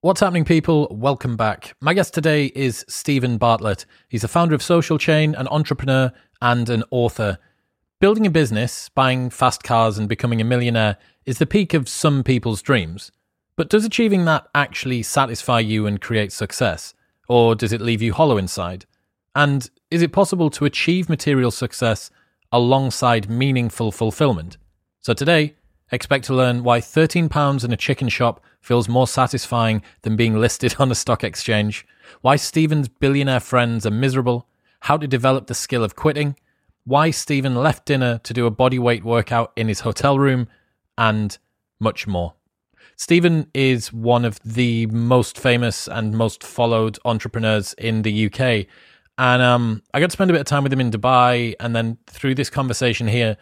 What's happening, people? Welcome back. My guest today is Stephen Bartlett. He's the founder of Social Chain, an entrepreneur, and an author. Building a business, buying fast cars, and becoming a millionaire is the peak of some people's dreams. But does achieving that actually satisfy you and create success? Or does it leave you hollow inside? And is it possible to achieve material success alongside meaningful fulfillment? So today, expect to learn why £13 in a chicken shop feels more satisfying than being listed on a stock exchange, why Stephen's billionaire friends are miserable, how to develop the skill of quitting, why Stephen left dinner to do a bodyweight workout in his hotel room, and much more. Stephen is one of the most famous and most followed entrepreneurs in the UK. And um, I got to spend a bit of time with him in Dubai. And then through this conversation here,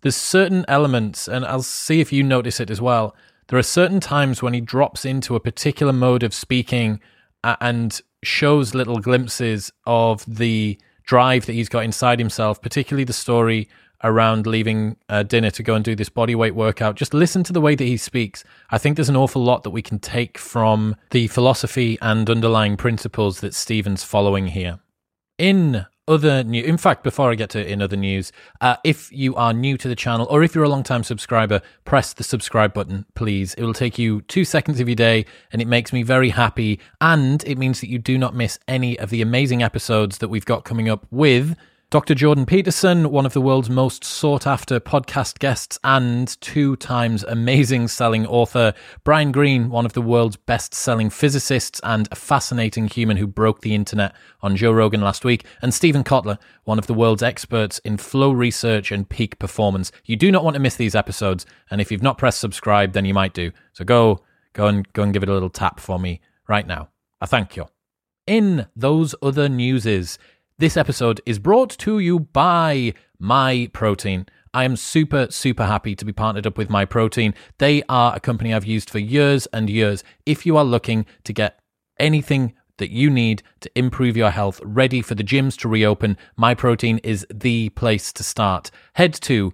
there's certain elements, and I'll see if you notice it as well, there are certain times when he drops into a particular mode of speaking and shows little glimpses of the drive that he's got inside himself, particularly the story around leaving uh, dinner to go and do this bodyweight workout. Just listen to the way that he speaks. I think there's an awful lot that we can take from the philosophy and underlying principles that Stephen's following here. In other new in fact before i get to in other news uh, if you are new to the channel or if you're a long time subscriber press the subscribe button please. It will take you two seconds of your day and it makes me very happy. And it means that you do not miss any of the amazing episodes that we've got coming up with Dr. Jordan Peterson, one of the world's most sought after podcast guests and two times amazing selling author. Brian Greene, one of the world's best selling physicists and a fascinating human who broke the internet on Joe Rogan last week. And Steven Kotler, one of the world's experts in flow research and peak performance. You do not want to miss these episodes. And if you've not pressed subscribe, then you might do. So go, go and go and give it a little tap for me right now. I thank you. In those other newses, this episode is brought to you by Myprotein. I am super, super happy to be partnered up with Myprotein. They are a company I've used for years and years. If you are looking to get anything that you need to improve your health, ready for the gyms to reopen, Myprotein is the place to start. Head to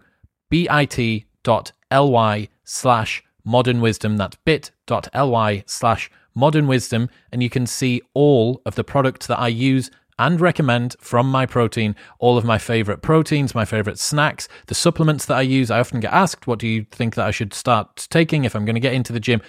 bit.ly slash modern wisdom. That's bit.ly slash modern wisdom. And you can see all of the products that I use and recommend from Myprotein all of my favorite proteins, my favorite snacks, the supplements that I use. I often get asked, what do you think that I should start taking if I'm going to get into the gym?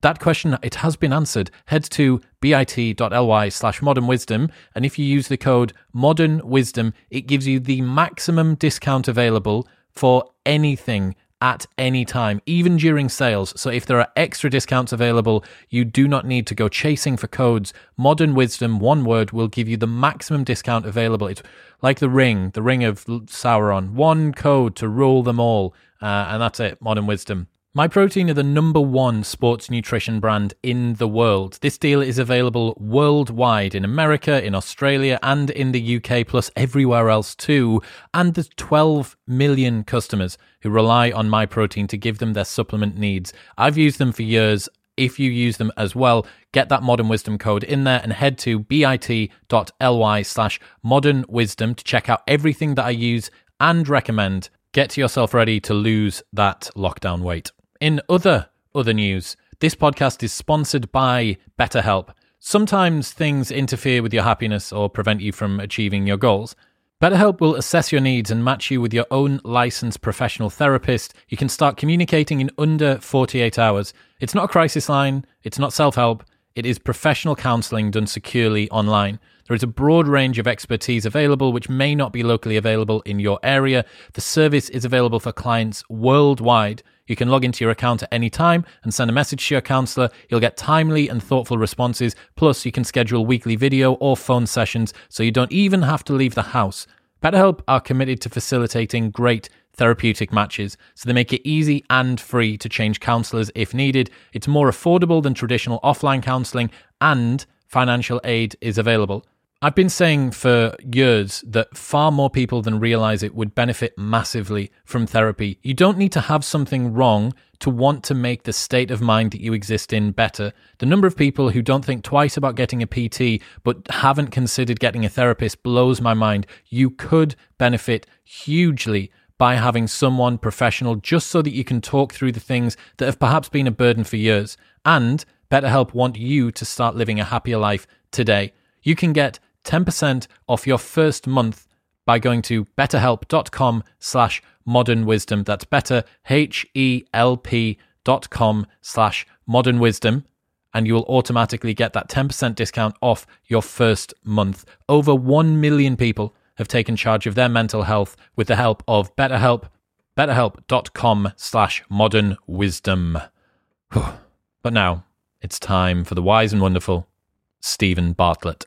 That question, it has been answered. Head to bit.ly slash modern wisdom. And if you use the code modern wisdom, it gives you the maximum discount available for anything at any time, even during sales. So if there are extra discounts available, you do not need to go chasing for codes. Modern Wisdom, one word, will give you the maximum discount available. It's like the ring, the ring of Sauron. One code to rule them all. Uh, and that's it, Modern Wisdom. Myprotein are the number one sports nutrition brand in the world. This deal is available worldwide in America, in Australia, and in the UK, plus everywhere else too. And there's 12 million customers who rely on Myprotein to give them their supplement needs. I've used them for years. If you use them as well, get that Modern Wisdom code in there and head to bit.ly slash modern wisdom to check out everything that I use and recommend. Get yourself ready to lose that lockdown weight. In other other news, this podcast is sponsored by BetterHelp. Sometimes things interfere with your happiness or prevent you from achieving your goals. BetterHelp will assess your needs and match you with your own licensed professional therapist. You can start communicating in under 48 hours. It's not a crisis line, it's not self help, it is professional counseling done securely online. There is a broad range of expertise available which may not be locally available in your area. The service is available for clients worldwide. You can log into your account at any time and send a message to your counselor. You'll get timely and thoughtful responses. Plus, you can schedule weekly video or phone sessions so you don't even have to leave the house. BetterHelp are committed to facilitating great therapeutic matches, so they make it easy and free to change counselors if needed. It's more affordable than traditional offline counseling, and financial aid is available. I've been saying for years that far more people than realize it would benefit massively from therapy. You don't need to have something wrong to want to make the state of mind that you exist in better. The number of people who don't think twice about getting a PT but haven't considered getting a therapist blows my mind. You could benefit hugely by having someone professional just so that you can talk through the things that have perhaps been a burden for years. And BetterHelp want you to start living a happier life today. You can get 10% off your first month by going to betterhelp.com slash modern wisdom. That's better, H-E-L-P dot com slash modern wisdom. And you will automatically get that 10% discount off your first month. Over 1 million people have taken charge of their mental health with the help of BetterHelp. BetterHelp.com slash modern wisdom. But now it's time for the wise and wonderful Stephen Bartlett.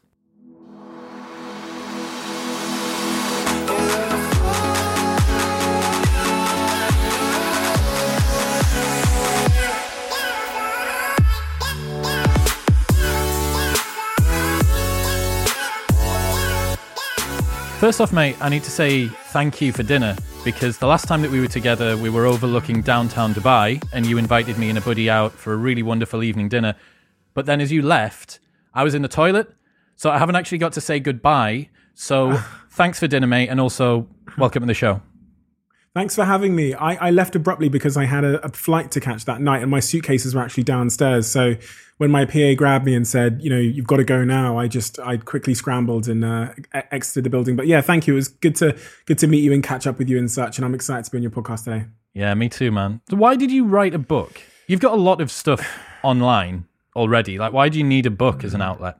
First off, mate, I need to say thank you for dinner because the last time that we were together, we were overlooking downtown Dubai and you invited me and a buddy out for a really wonderful evening dinner. But then as you left, I was in the toilet, so I haven't actually got to say goodbye. So thanks for dinner, mate, and also welcome to the show. Thanks for having me. I, I left abruptly because I had a, a, flight to catch that night, and my suitcases were actually downstairs. So when my PA grabbed me and said, "You know, you've got to go now," I just I quickly scrambled and uh, exited the building. But yeah, thank you. It was good to good to meet you and catch up with you and such. And I'm excited to be on your podcast today. Yeah, me too, man. So why did you write a book? You've got a lot of stuff online already. Like, why do you need a book as an outlet?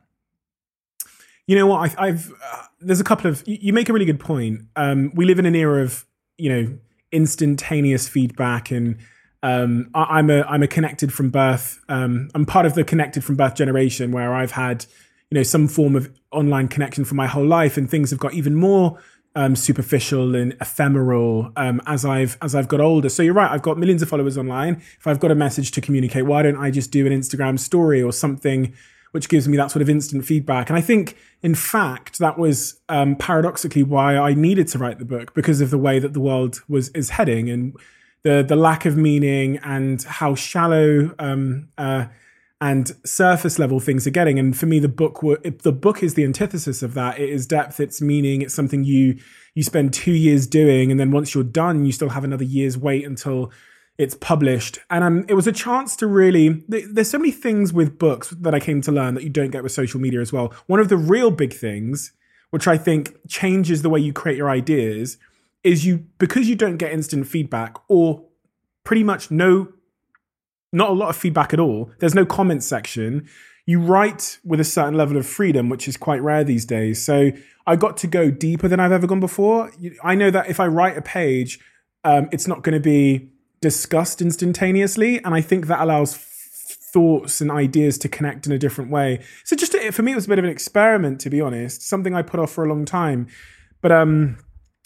You know what? I, have uh, there's a couple of you make a really good point. Um, we live in an era of you know instantaneous feedback and um, I, am a I'm a connected from birth. Um, I'm part of the connected from birth generation where I've had you know some form of online connection for my whole life, and things have got even more um, superficial and ephemeral um, as I've as I've got older. So you're right. I've got millions of followers online. If I've got a message to communicate, why don't I just do an Instagram story or something which gives me that sort of instant feedback. And I think, in fact, that was um, paradoxically why I needed to write the book because of the way that the world was is heading and the the lack of meaning and how shallow um, uh, and surface level things are getting. And for me, the book the book is the antithesis of that. It is depth. It's meaning. It's something you you spend two years doing, and then once you're done, you still have another year's wait until it's published. And um, it was a chance to really, there's so many things with books that I came to learn that you don't get with social media as well. One of the real big things, which I think changes the way you create your ideas, is you, because you don't get instant feedback or pretty much no, not a lot of feedback at all, there's no comment section. You write with a certain level of freedom, which is quite rare these days. So I got to go deeper than I've ever gone before. I know that if I write a page, um, it's not going to be discussed instantaneously. And I think that allows thoughts and ideas to connect in a different way. So just to, for me, it was a bit of an experiment, to be honest, something I put off for a long time. But um,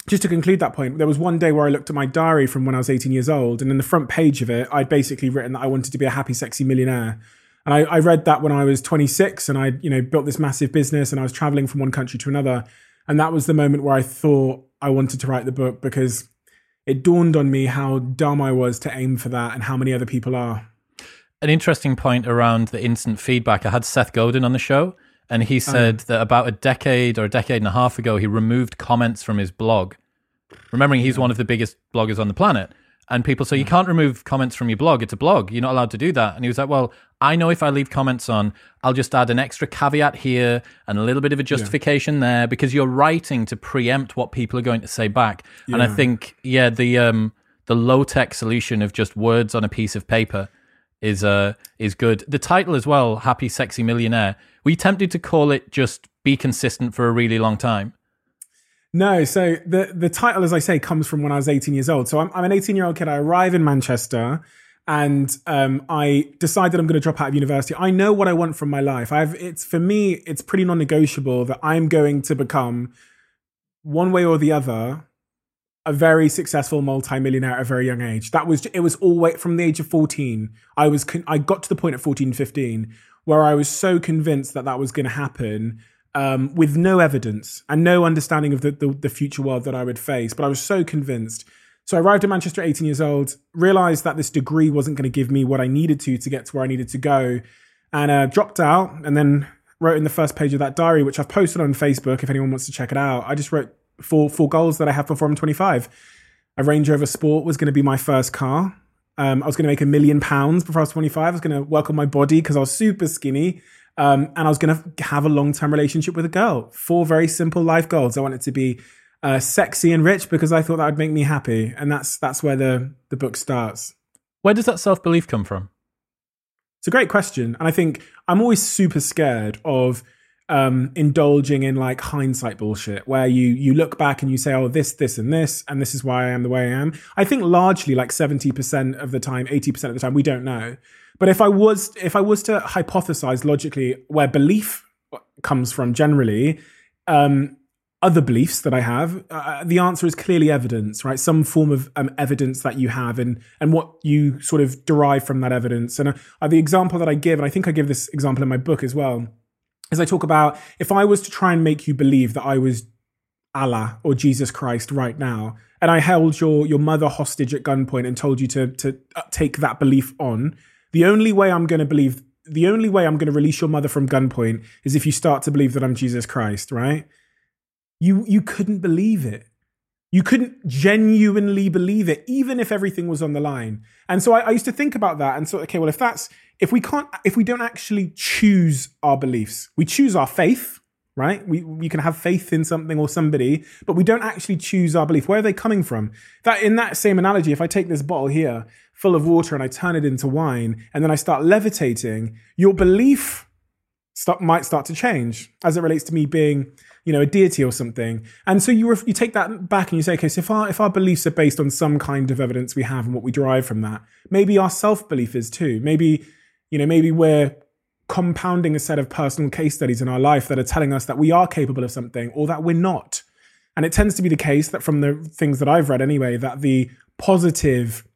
just to conclude that point, there was one day where I looked at my diary from when I was 18 years old, and in the front page of it, I'd basically written that I wanted to be a happy, sexy millionaire. And I, I read that when I was 26, and I, you know, built this massive business, and I was traveling from one country to another. And that was the moment where I thought I wanted to write the book because it dawned on me how dumb I was to aim for that and how many other people are. An interesting point around the instant feedback. I had Seth Godin on the show, and he oh. said that about a decade or a decade and a half ago, he removed comments from his blog. Remembering he's one of the biggest bloggers on the planet. And people say, you can't remove comments from your blog. It's a blog. You're not allowed to do that. And he was like, well, I know if I leave comments on, I'll just add an extra caveat here and a little bit of a justification yeah. there because you're writing to preempt what people are going to say back. Yeah. And I think, yeah, the um, the low tech solution of just words on a piece of paper is uh is good. The title as well, Happy Sexy Millionaire. we tempted to call it just be consistent for a really long time? No, so the the title, as I say, comes from when I was 18 years old. So I'm, I'm an 18 year old kid. I arrive in Manchester, and um, I decided I'm going to drop out of university. I know what I want from my life. I've it's for me, it's pretty non negotiable that I'm going to become one way or the other a very successful multimillionaire at a very young age. That was it was always from the age of 14. I was I got to the point at 14 15 where I was so convinced that that was going to happen um, with no evidence and no understanding of the, the, the future world that I would face. But I was so convinced. So I arrived in Manchester at 18 years old, realized that this degree wasn't going to give me what I needed to to get to where I needed to go, and uh, dropped out. And then wrote in the first page of that diary, which I've posted on Facebook if anyone wants to check it out. I just wrote four four goals that I have before I'm 25. A Range Rover Sport was going to be my first car. Um, I was going to make a million pounds before I was 25. I was going to work on my body because I was super skinny. Um, and I was going to have a long term relationship with a girl. Four very simple life goals. I wanted to be uh, sexy and rich because I thought that would make me happy. And that's that's where the the book starts. Where does that self belief come from? It's a great question, and I think I'm always super scared of um, indulging in like hindsight bullshit, where you you look back and you say, "Oh, this, this, and this, and this is why I am the way I am." I think largely, like seventy percent of the time, eighty percent of the time, we don't know. But if I was if I was to hypothesize logically where belief comes from, generally, um, other beliefs that I have, uh, the answer is clearly evidence, right? Some form of um, evidence that you have and and what you sort of derive from that evidence. And uh, the example that I give, and I think I give this example in my book as well, is I talk about if I was to try and make you believe that I was Allah or Jesus Christ right now, and I held your your mother hostage at gunpoint and told you to to uh, take that belief on, the only way I'm going to believe, the only way I'm going to release your mother from gunpoint is if you start to believe that I'm Jesus Christ, right? You you couldn't believe it. You couldn't genuinely believe it, even if everything was on the line. And so I, I used to think about that and so, okay, well, if that's if we can't if we don't actually choose our beliefs, we choose our faith, right? We we can have faith in something or somebody, but we don't actually choose our belief. Where are they coming from? That in that same analogy, if I take this bottle here full of water and I turn it into wine and then I start levitating, your belief start, might start to change as it relates to me being you know, a deity or something. And so you ref- you take that back and you say, okay, so if our if our beliefs are based on some kind of evidence we have and what we derive from that, maybe our self belief is too. Maybe you know, maybe we're compounding a set of personal case studies in our life that are telling us that we are capable of something or that we're not. And it tends to be the case that from the things that I've read anyway, that the positive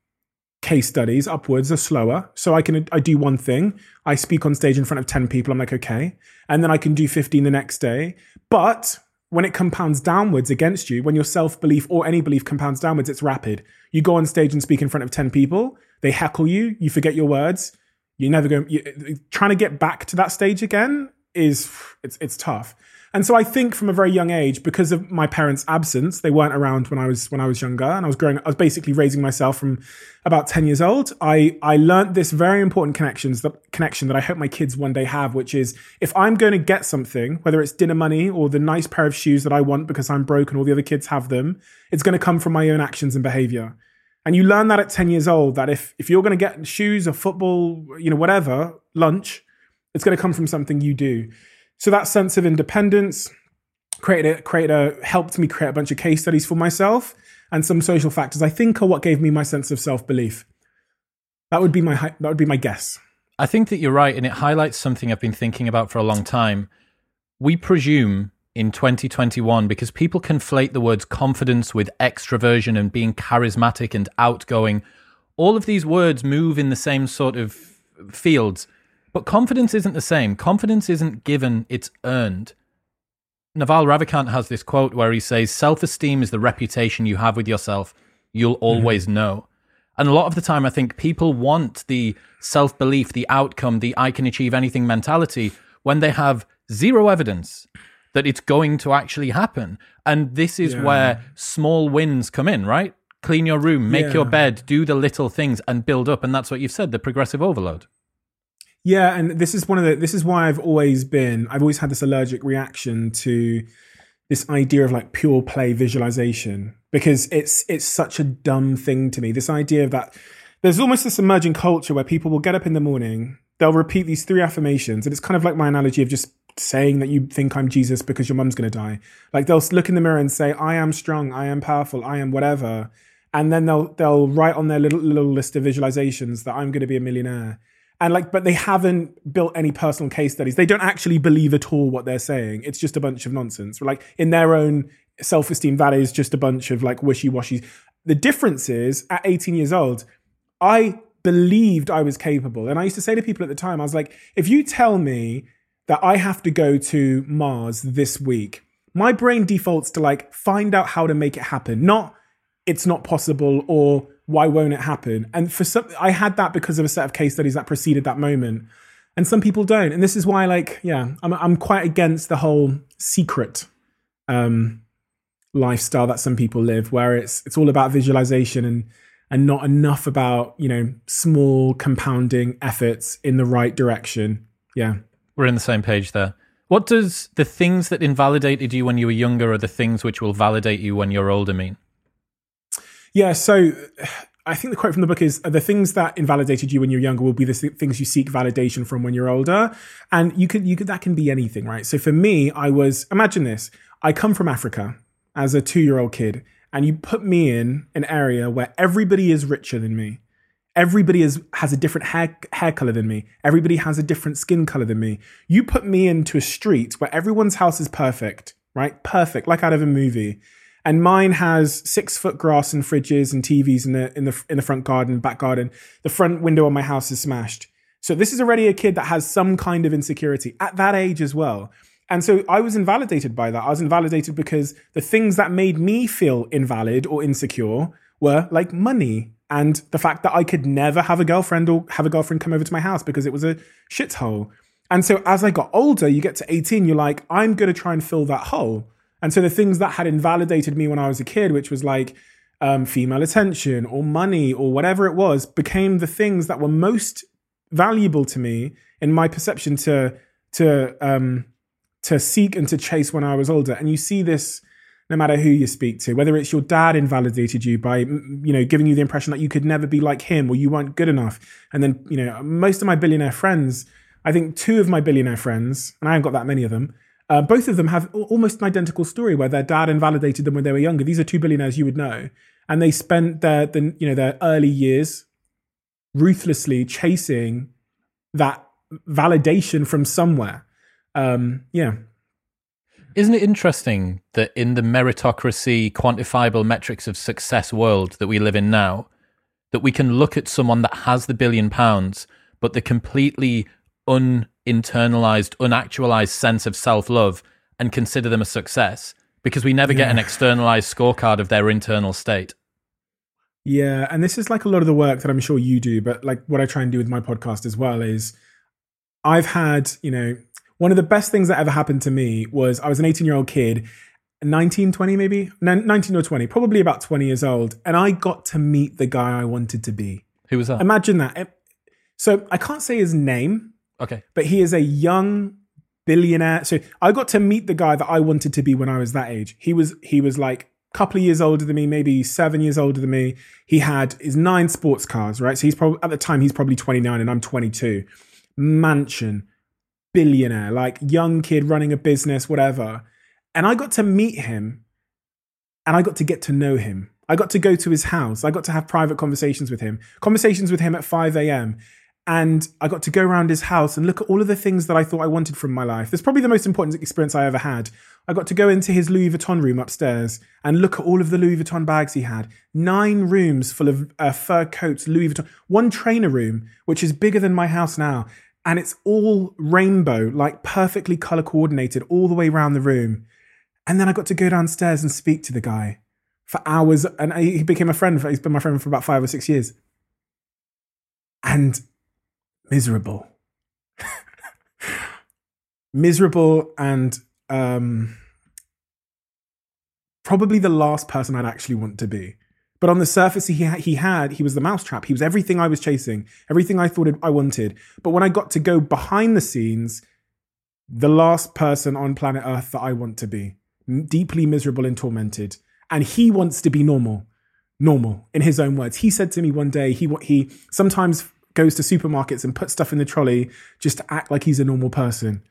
case studies upwards are slower. So I can I do one thing, I speak on stage in front of 10 people, I'm like, okay. And then I can do 15 the next day. But when it compounds downwards against you, when your self-belief or any belief compounds downwards, it's rapid. You go on stage and speak in front of 10 people, they heckle you, you forget your words, you never go you, trying to get back to that stage again is it's it's tough. And so I think from a very young age, because of my parents' absence, they weren't around when I was when I was younger, and I was growing. I was basically raising myself from about ten years old. I I learned this very important connections that connection that I hope my kids one day have, which is if I'm going to get something, whether it's dinner money or the nice pair of shoes that I want because I'm broke and all the other kids have them, it's going to come from my own actions and behavior. And you learn that at ten years old that if if you're going to get shoes or football, you know whatever lunch, it's going to come from something you do. So that sense of independence created a, created a, helped me create a bunch of case studies for myself and some social factors. I think are what gave me my sense of self belief. That would be my that would be my guess. I think that you're right, and it highlights something I've been thinking about for a long time. We presume in 2021 because people conflate the words confidence with extroversion and being charismatic and outgoing. All of these words move in the same sort of fields. But confidence isn't the same. Confidence isn't given, it's earned. Naval Ravikant has this quote where he says, Self esteem is the reputation you have with yourself. You'll mm-hmm. always mm-hmm. know. And a lot of the time, I think people want the self belief, the outcome, the I can achieve anything mentality when they have zero evidence that it's going to actually happen. And this is yeah. where small wins come in, right? Clean your room, make yeah. your bed, do the little things and build up. And that's what you've said the progressive overload. Yeah, and this is one of the this is why I've always been I've always had this allergic reaction to this idea of like pure play visualization because it's it's such a dumb thing to me. This idea of that there's almost this emerging culture where people will get up in the morning, they'll repeat these three affirmations, and it's kind of like my analogy of just saying that you think I'm Jesus because your mum's going to die. Like they'll look in the mirror and say, "I am strong, I am powerful, I am whatever," and then they'll they'll write on their little little list of visualizations that I'm going to be a millionaire. And like but they haven't built any personal case studies. They don't actually believe at all what they're saying. It's just a bunch of nonsense. Like in their own self-esteem that is just a bunch of like wishy-washy the difference is at 18 years old i believed i was capable. And i used to say to people at the time i was like if you tell me that i have to go to mars this week my brain defaults to like find out how to make it happen not it's not possible or why won't it happen? And for some, I had that because of a set of case studies that preceded that moment. And some people don't. And this is why, like, yeah, I'm, I'm quite against the whole secret um, lifestyle that some people live, where it's it's all about visualization and and not enough about you know small compounding efforts in the right direction. Yeah, we're in the same page there. What does the things that invalidated you when you were younger or the things which will validate you when you're older mean? Yeah, so I think the quote from the book is the things that invalidated you when you're younger will be the things you seek validation from when you're older. And you could, you could, that can be anything, right? So for me, I was, imagine this. I come from Africa as a two year old kid and you put me in an area where everybody is richer than me. Everybody is, has a different hair, hair color than me. Everybody has a different skin color than me. You put me into a street where everyone's house is perfect, right? Perfect, like out of a movie. And mine has six foot grass and fridges and TVs in the in the in the front garden, back garden. The front window on my house is smashed. So this is already a kid that has some kind of insecurity at that age as well. And so I was invalidated by that. I was invalidated because the things that made me feel invalid or insecure were like money and the fact that I could never have a girlfriend or have a girlfriend come over to my house because it was a shithole. And so as I got older, you get to 18, you're like, I'm going to try and fill that hole. And so the things that had invalidated me when I was a kid, which was like um, female attention or money or whatever it was, became the things that were most valuable to me in my perception to to um, to seek and to chase when I was older. And you see this no matter who you speak to, whether it's your dad invalidated you by, you know, giving you the impression that you could never be like him or you weren't good enough. And then, you know, most of my billionaire friends, I think two of my billionaire friends, and I haven't got that many of them, uh, both of them have almost an identical story where their dad invalidated them when they were younger. These are two billionaires you would know, and they spent their, the, you know, their early years ruthlessly chasing that validation from somewhere. Um, yeah, isn't it interesting that in the meritocracy, quantifiable metrics of success world that we live in now, that we can look at someone that has the billion pounds, but the completely uninternalized, unactualized sense of self love and consider them a success because we never yeah. get an externalized scorecard of their internal state. Yeah. And this is like a lot of the work that I'm sure you do, but like what I try and do with my podcast as well is I've had, you know, one of the best things that ever happened to me was I was an 18 year old kid, 19, 20 maybe, 19 or 20, probably about 20 years old, and I got to meet the guy I wanted to be. Who was that? Imagine that. So I can't say his name. Okay. But he is a young billionaire. So I got to meet the guy that I wanted to be when I was that age. He was he was like a couple of years older than me, maybe seven years older than me. He had his nine sports cars, right? So he's probably at the time he's probably 29 and I'm 22. Mansion, billionaire, like young kid running a business, whatever. And I got to meet him and I got to get to know him. I got to go to his house. I got to have private conversations with him, conversations with him at 5 a.m. And I got to go around his house and look at all of the things that I thought I wanted from my life. That's probably the most important experience I ever had. I got to go into his Louis Vuitton room upstairs and look at all of the Louis Vuitton bags he had. Nine rooms full of uh, fur coats, Louis Vuitton. One trainer room, which is bigger than my house now and it's all rainbow, like perfectly color coordinated all the way around the room. And then I got to go downstairs and speak to the guy for hours, and he became a friend. He's been my friend for about five or six years, and miserable, miserable, and um, probably the last person I'd actually want to be. But on the surface, he, ha- he had, he was the mousetrap. He was everything I was chasing, everything I thought I wanted. But when I got to go behind the scenes, the last person on planet Earth that I want to be, deeply miserable and tormented. And he wants to be normal, normal in his own words. He said to me one day, he, he sometimes goes to supermarkets and puts stuff in the trolley just to act like he's a normal person.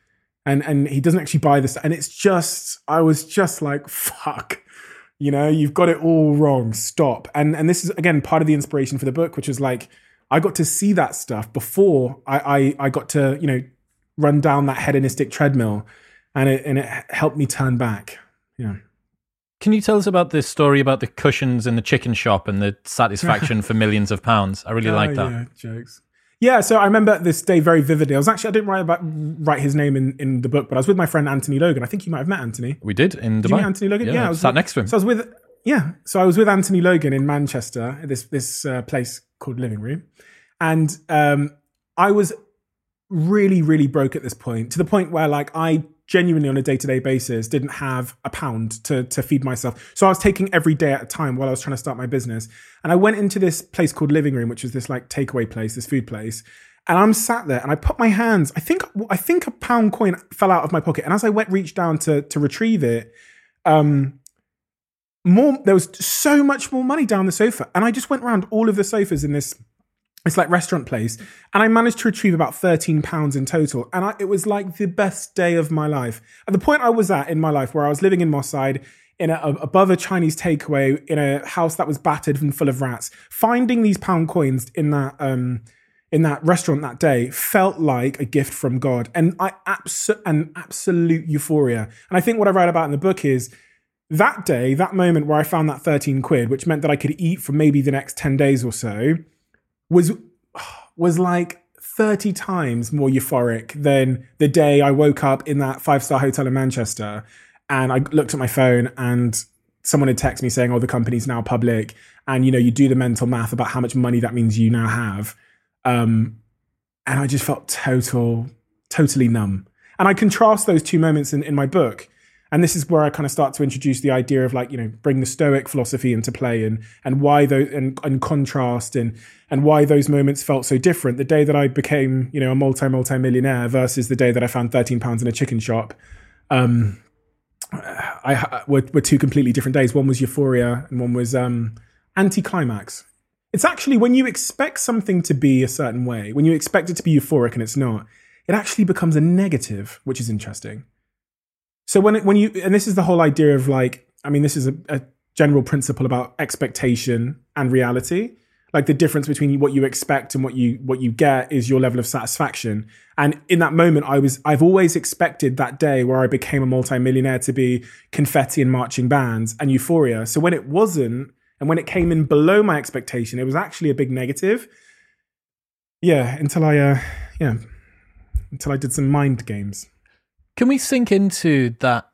And, and he doesn't actually buy this. And it's just, I was just like, fuck you know, you've got it all wrong. Stop. And and this is again part of the inspiration for the book, which is like I got to see that stuff before I I, I got to you know run down that hedonistic treadmill, and it and it helped me turn back. Yeah. Can you tell us about this story about the cushions in the chicken shop and the satisfaction for millions of pounds? I really oh, like that. Yeah, jokes. Yeah, so I remember this day very vividly. I was actually I didn't write about write his name in, in the book, but I was with my friend Anthony Logan. I think you might have met Anthony. We did in Dubai. Did you meet Anthony Logan? Yeah, yeah I was sat next to him. So I was with yeah, so I was with Anthony Logan in Manchester, this this uh, place called Living Room, and um, I was really really broke at this point to the point where like I genuinely on a day to day basis didn't have a pound to, to feed myself. So I was taking every day at a time while I was trying to start my business. And I went into this place called Living Room, which was this like takeaway place, this food place. And I'm sat there and I put my hands, I think, I think a pound coin fell out of my pocket. And as I went, reached down to, to retrieve it, um, more, there was so much more money down the sofa. And I just went around all of the sofas in this it's like restaurant place. And i managed to retrieve about 13 pounds in total. And I, it was like the best day of my life. At the point i was at in my life where i was living in moss side in a, above a chinese takeaway in a house that was battered and full of rats. Finding these pound coins in that um in that restaurant that day felt like a gift from god. And i abso- an absolute euphoria. And i think what i write about in the book is that day that moment where i found that 13 quid which meant that i could eat for maybe the next 10 days or so was was like 30 times more euphoric than the day I woke up in that five star hotel in Manchester and I looked at my phone and someone had texted me saying, Oh, the company's now public. And you know, you do the mental math about how much money that means you now have. Um, and I just felt total, totally numb. And I contrast those two moments in, in my book and this is where I kind of start to introduce the idea of like you know bring the Stoic philosophy into play and and why those and, and contrast and and why those moments felt so different. The day that I became you know a multi multi millionaire versus the day that I found thirteen pounds in a chicken shop, um, I were, were two completely different days. One was euphoria and one was um, anti-climax. It's actually when you expect something to be a certain way, when you expect it to be euphoric and it's not, it actually becomes a negative, which is interesting. So when it, when you and this is the whole idea of like I mean this is a, a general principle about expectation and reality. Like the difference between what you expect and what you what you get is your level of satisfaction. And in that moment, I was I've always expected that day where I became a multimillionaire to be confetti and marching bands and euphoria. So when it wasn't, and when it came in below my expectation, it was actually a big negative. Yeah, until I uh yeah, until I did some mind games. Can we sink into that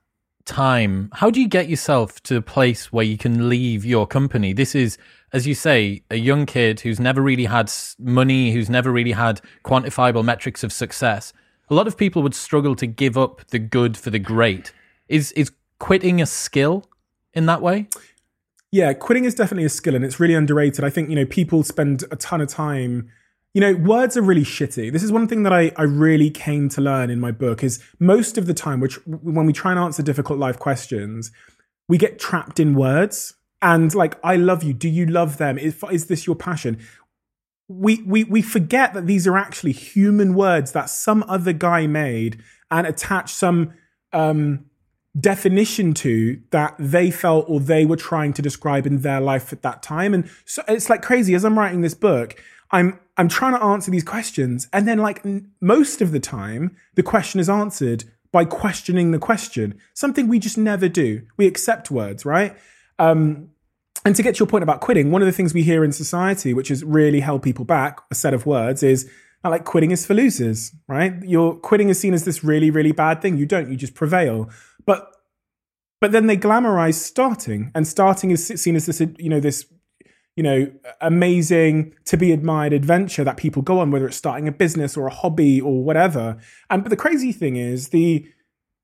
time? How do you get yourself to a place where you can leave your company? This is, as you say, a young kid who's never really had money, who's never really had quantifiable metrics of success. A lot of people would struggle to give up the good for the great. Is is quitting a skill in that way? Yeah, quitting is definitely a skill and it's really underrated. I think, you know, people spend a ton of time you know, words are really shitty. This is one thing that I, I really came to learn in my book is most of the time, which when we try and answer difficult life questions, we get trapped in words. And like, I love you. Do you love them? Is, is this your passion? We, we, we forget that these are actually human words that some other guy made and attached some um, definition to that they felt or they were trying to describe in their life at that time. And so it's like crazy. As I'm writing this book, I'm I'm trying to answer these questions, and then like n- most of the time, the question is answered by questioning the question. Something we just never do. We accept words, right? Um, and to get to your point about quitting, one of the things we hear in society, which has really held people back, a set of words, is like quitting is for losers, right? Your quitting is seen as this really, really bad thing. You don't, you just prevail. But but then they glamorize starting, and starting is seen as this, you know, this you know, amazing to be admired adventure that people go on, whether it's starting a business or a hobby or whatever. And but the crazy thing is the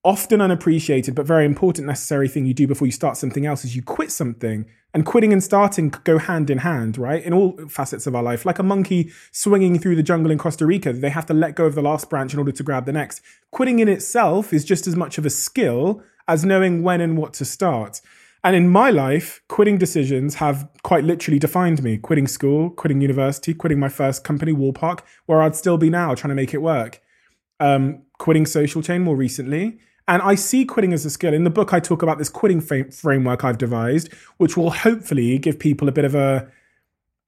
often unappreciated but very important necessary thing you do before you start something else is you quit something. And quitting and starting go hand in hand, right? In all facets of our life. Like a monkey swinging through the jungle in Costa Rica, they have to let go of the last branch in order to grab the next. Quitting in itself is just as much of a skill as knowing when and what to start. And in my life, quitting decisions have quite literally defined me. Quitting school, quitting university, quitting my first company, Wallpark, where I'd still be now trying to make it work. Um, quitting social chain more recently. And I see quitting as a skill. In the book, I talk about this quitting framework I've devised, which will hopefully give people a bit of a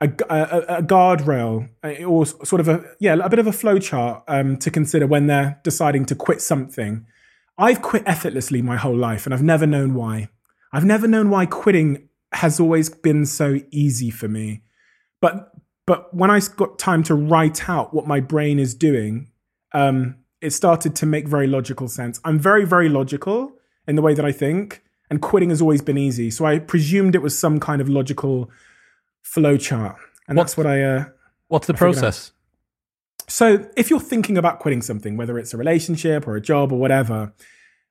a, a, a guardrail or sort of a yeah a bit of a flow chart um, to consider when they're deciding to quit something. I've quit effortlessly my whole life, and I've never known why. I've never known why quitting has always been so easy for me. But but when I got time to write out what my brain is doing, um, it started to make very logical sense. I'm very, very logical in the way that I think, and quitting has always been easy. So I presumed it was some kind of logical flow chart. And what's, that's what I. Uh, what's the process? So if you're thinking about quitting something, whether it's a relationship or a job or whatever,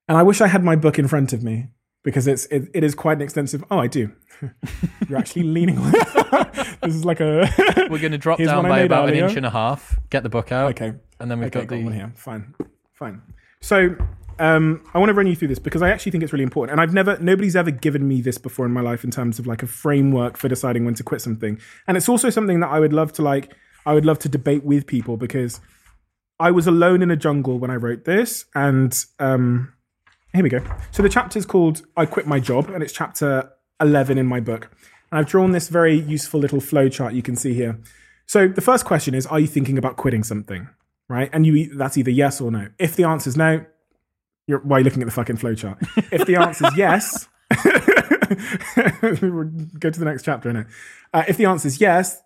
And I wish I had my book in front of me because it's it, it is quite an extensive. Oh, I do. You're actually leaning on. this is like a. We're going to drop down by about earlier. an inch and a half. Get the book out. Okay. And then we've Okay, got got the. one here. Fine, fine. So, um, I want to run you through this because I actually think it's really important, and I've never, nobody's ever given me this before in my life in terms of like a framework for deciding when to quit something, and it's also something that I would love to like, I would love to debate with people because I was alone in a jungle when I wrote this, and um, here we go. So the chapter is called "I Quit My Job," and it's chapter eleven in my book, and I've drawn this very useful little flow chart you can see here. So the first question is, are you thinking about quitting something? Right? And you that's either yes or no. If the answer is no, you're why are you looking at the fucking flow chart? If the answer is yes, go to the next chapter in it. Uh, if the answer is yes,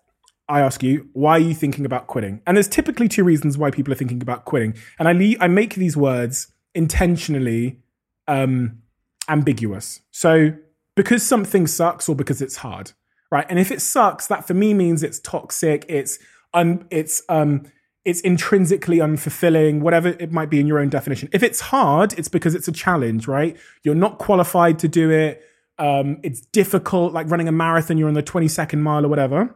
I ask you, why are you thinking about quitting? And there's typically two reasons why people are thinking about quitting. And I le- I make these words intentionally um, ambiguous. So because something sucks or because it's hard, right? And if it sucks, that for me means it's toxic. It's un- it's um, it's intrinsically unfulfilling, whatever it might be in your own definition. If it's hard, it's because it's a challenge, right? You're not qualified to do it. Um, it's difficult, like running a marathon. You're on the 22nd mile or whatever.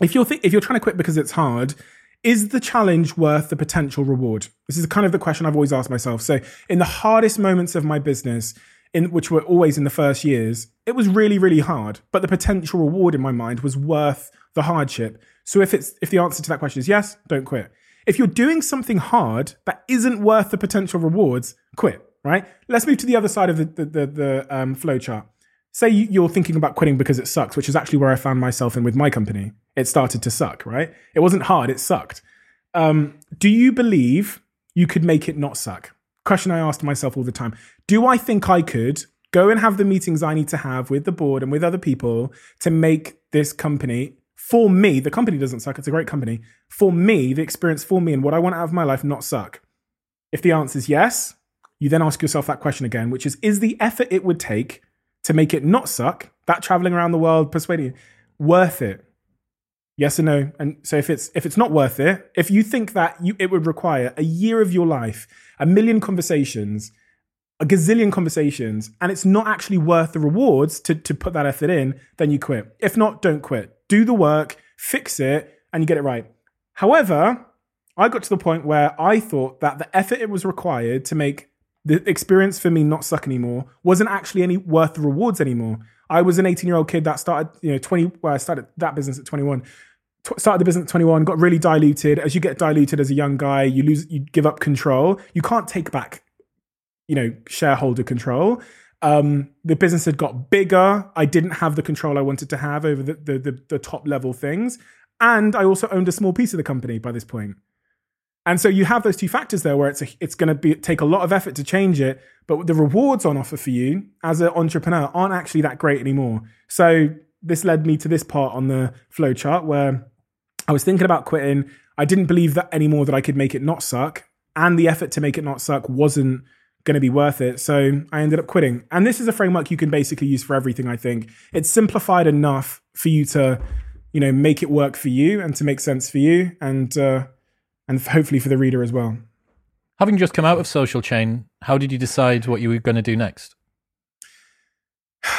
If you're th- if you're trying to quit because it's hard, is the challenge worth the potential reward? This is kind of the question I've always asked myself. So, in the hardest moments of my business, in which were always in the first years, it was really, really hard. But the potential reward in my mind was worth the hardship. So, if it's if the answer to that question is yes, don't quit. If you're doing something hard that isn't worth the potential rewards, quit. Right? Let's move to the other side of the the, the, the um, flow chart. Say you- you're thinking about quitting because it sucks, which is actually where I found myself in with my company. It started to suck, right? It wasn't hard, it sucked. Um, do you believe you could make it not suck? Question I asked myself all the time. Do I think I could go and have the meetings I need to have with the board and with other people to make this company for me? The company doesn't suck, it's a great company. For me, the experience for me and what I want out of my life not suck. If the answer is yes, you then ask yourself that question again, which is Is the effort it would take to make it not suck, that traveling around the world persuading you, worth it? Yes or no? And so if it's if it's not worth it, if you think that you it would require a year of your life, a million conversations, a gazillion conversations, and it's not actually worth the rewards to, to put that effort in, then you quit. If not, don't quit. Do the work, fix it, and you get it right. However, I got to the point where I thought that the effort it was required to make the experience for me not suck anymore wasn't actually any worth the rewards anymore. I was an 18 year old kid that started, you know, 20, well, I started that business at 21. Tw- Started the business at 21, got really diluted. As you get diluted as a young guy, you lose, you give up control. You can't take back, you know, shareholder control. Um, the business had got bigger. I didn't have the control I wanted to have over the, the, the, the top level things. And I also owned a small piece of the company by this point. And so you have those two factors there where it's a, it's going to be take a lot of effort to change it, but the rewards on offer for you as an entrepreneur aren't actually that great anymore. So this led me to this part on the flow chart where I was thinking about quitting. I didn't believe that anymore that I could make it not suck, and the effort to make it not suck wasn't going to be worth it. So I ended up quitting. And this is a framework you can basically use for everything. I think it's simplified enough for you to, you know, make it work for you and to make sense for you, and uh, and hopefully for the reader as well. Having just come out of Social Chain, how did you decide what you were going to do next?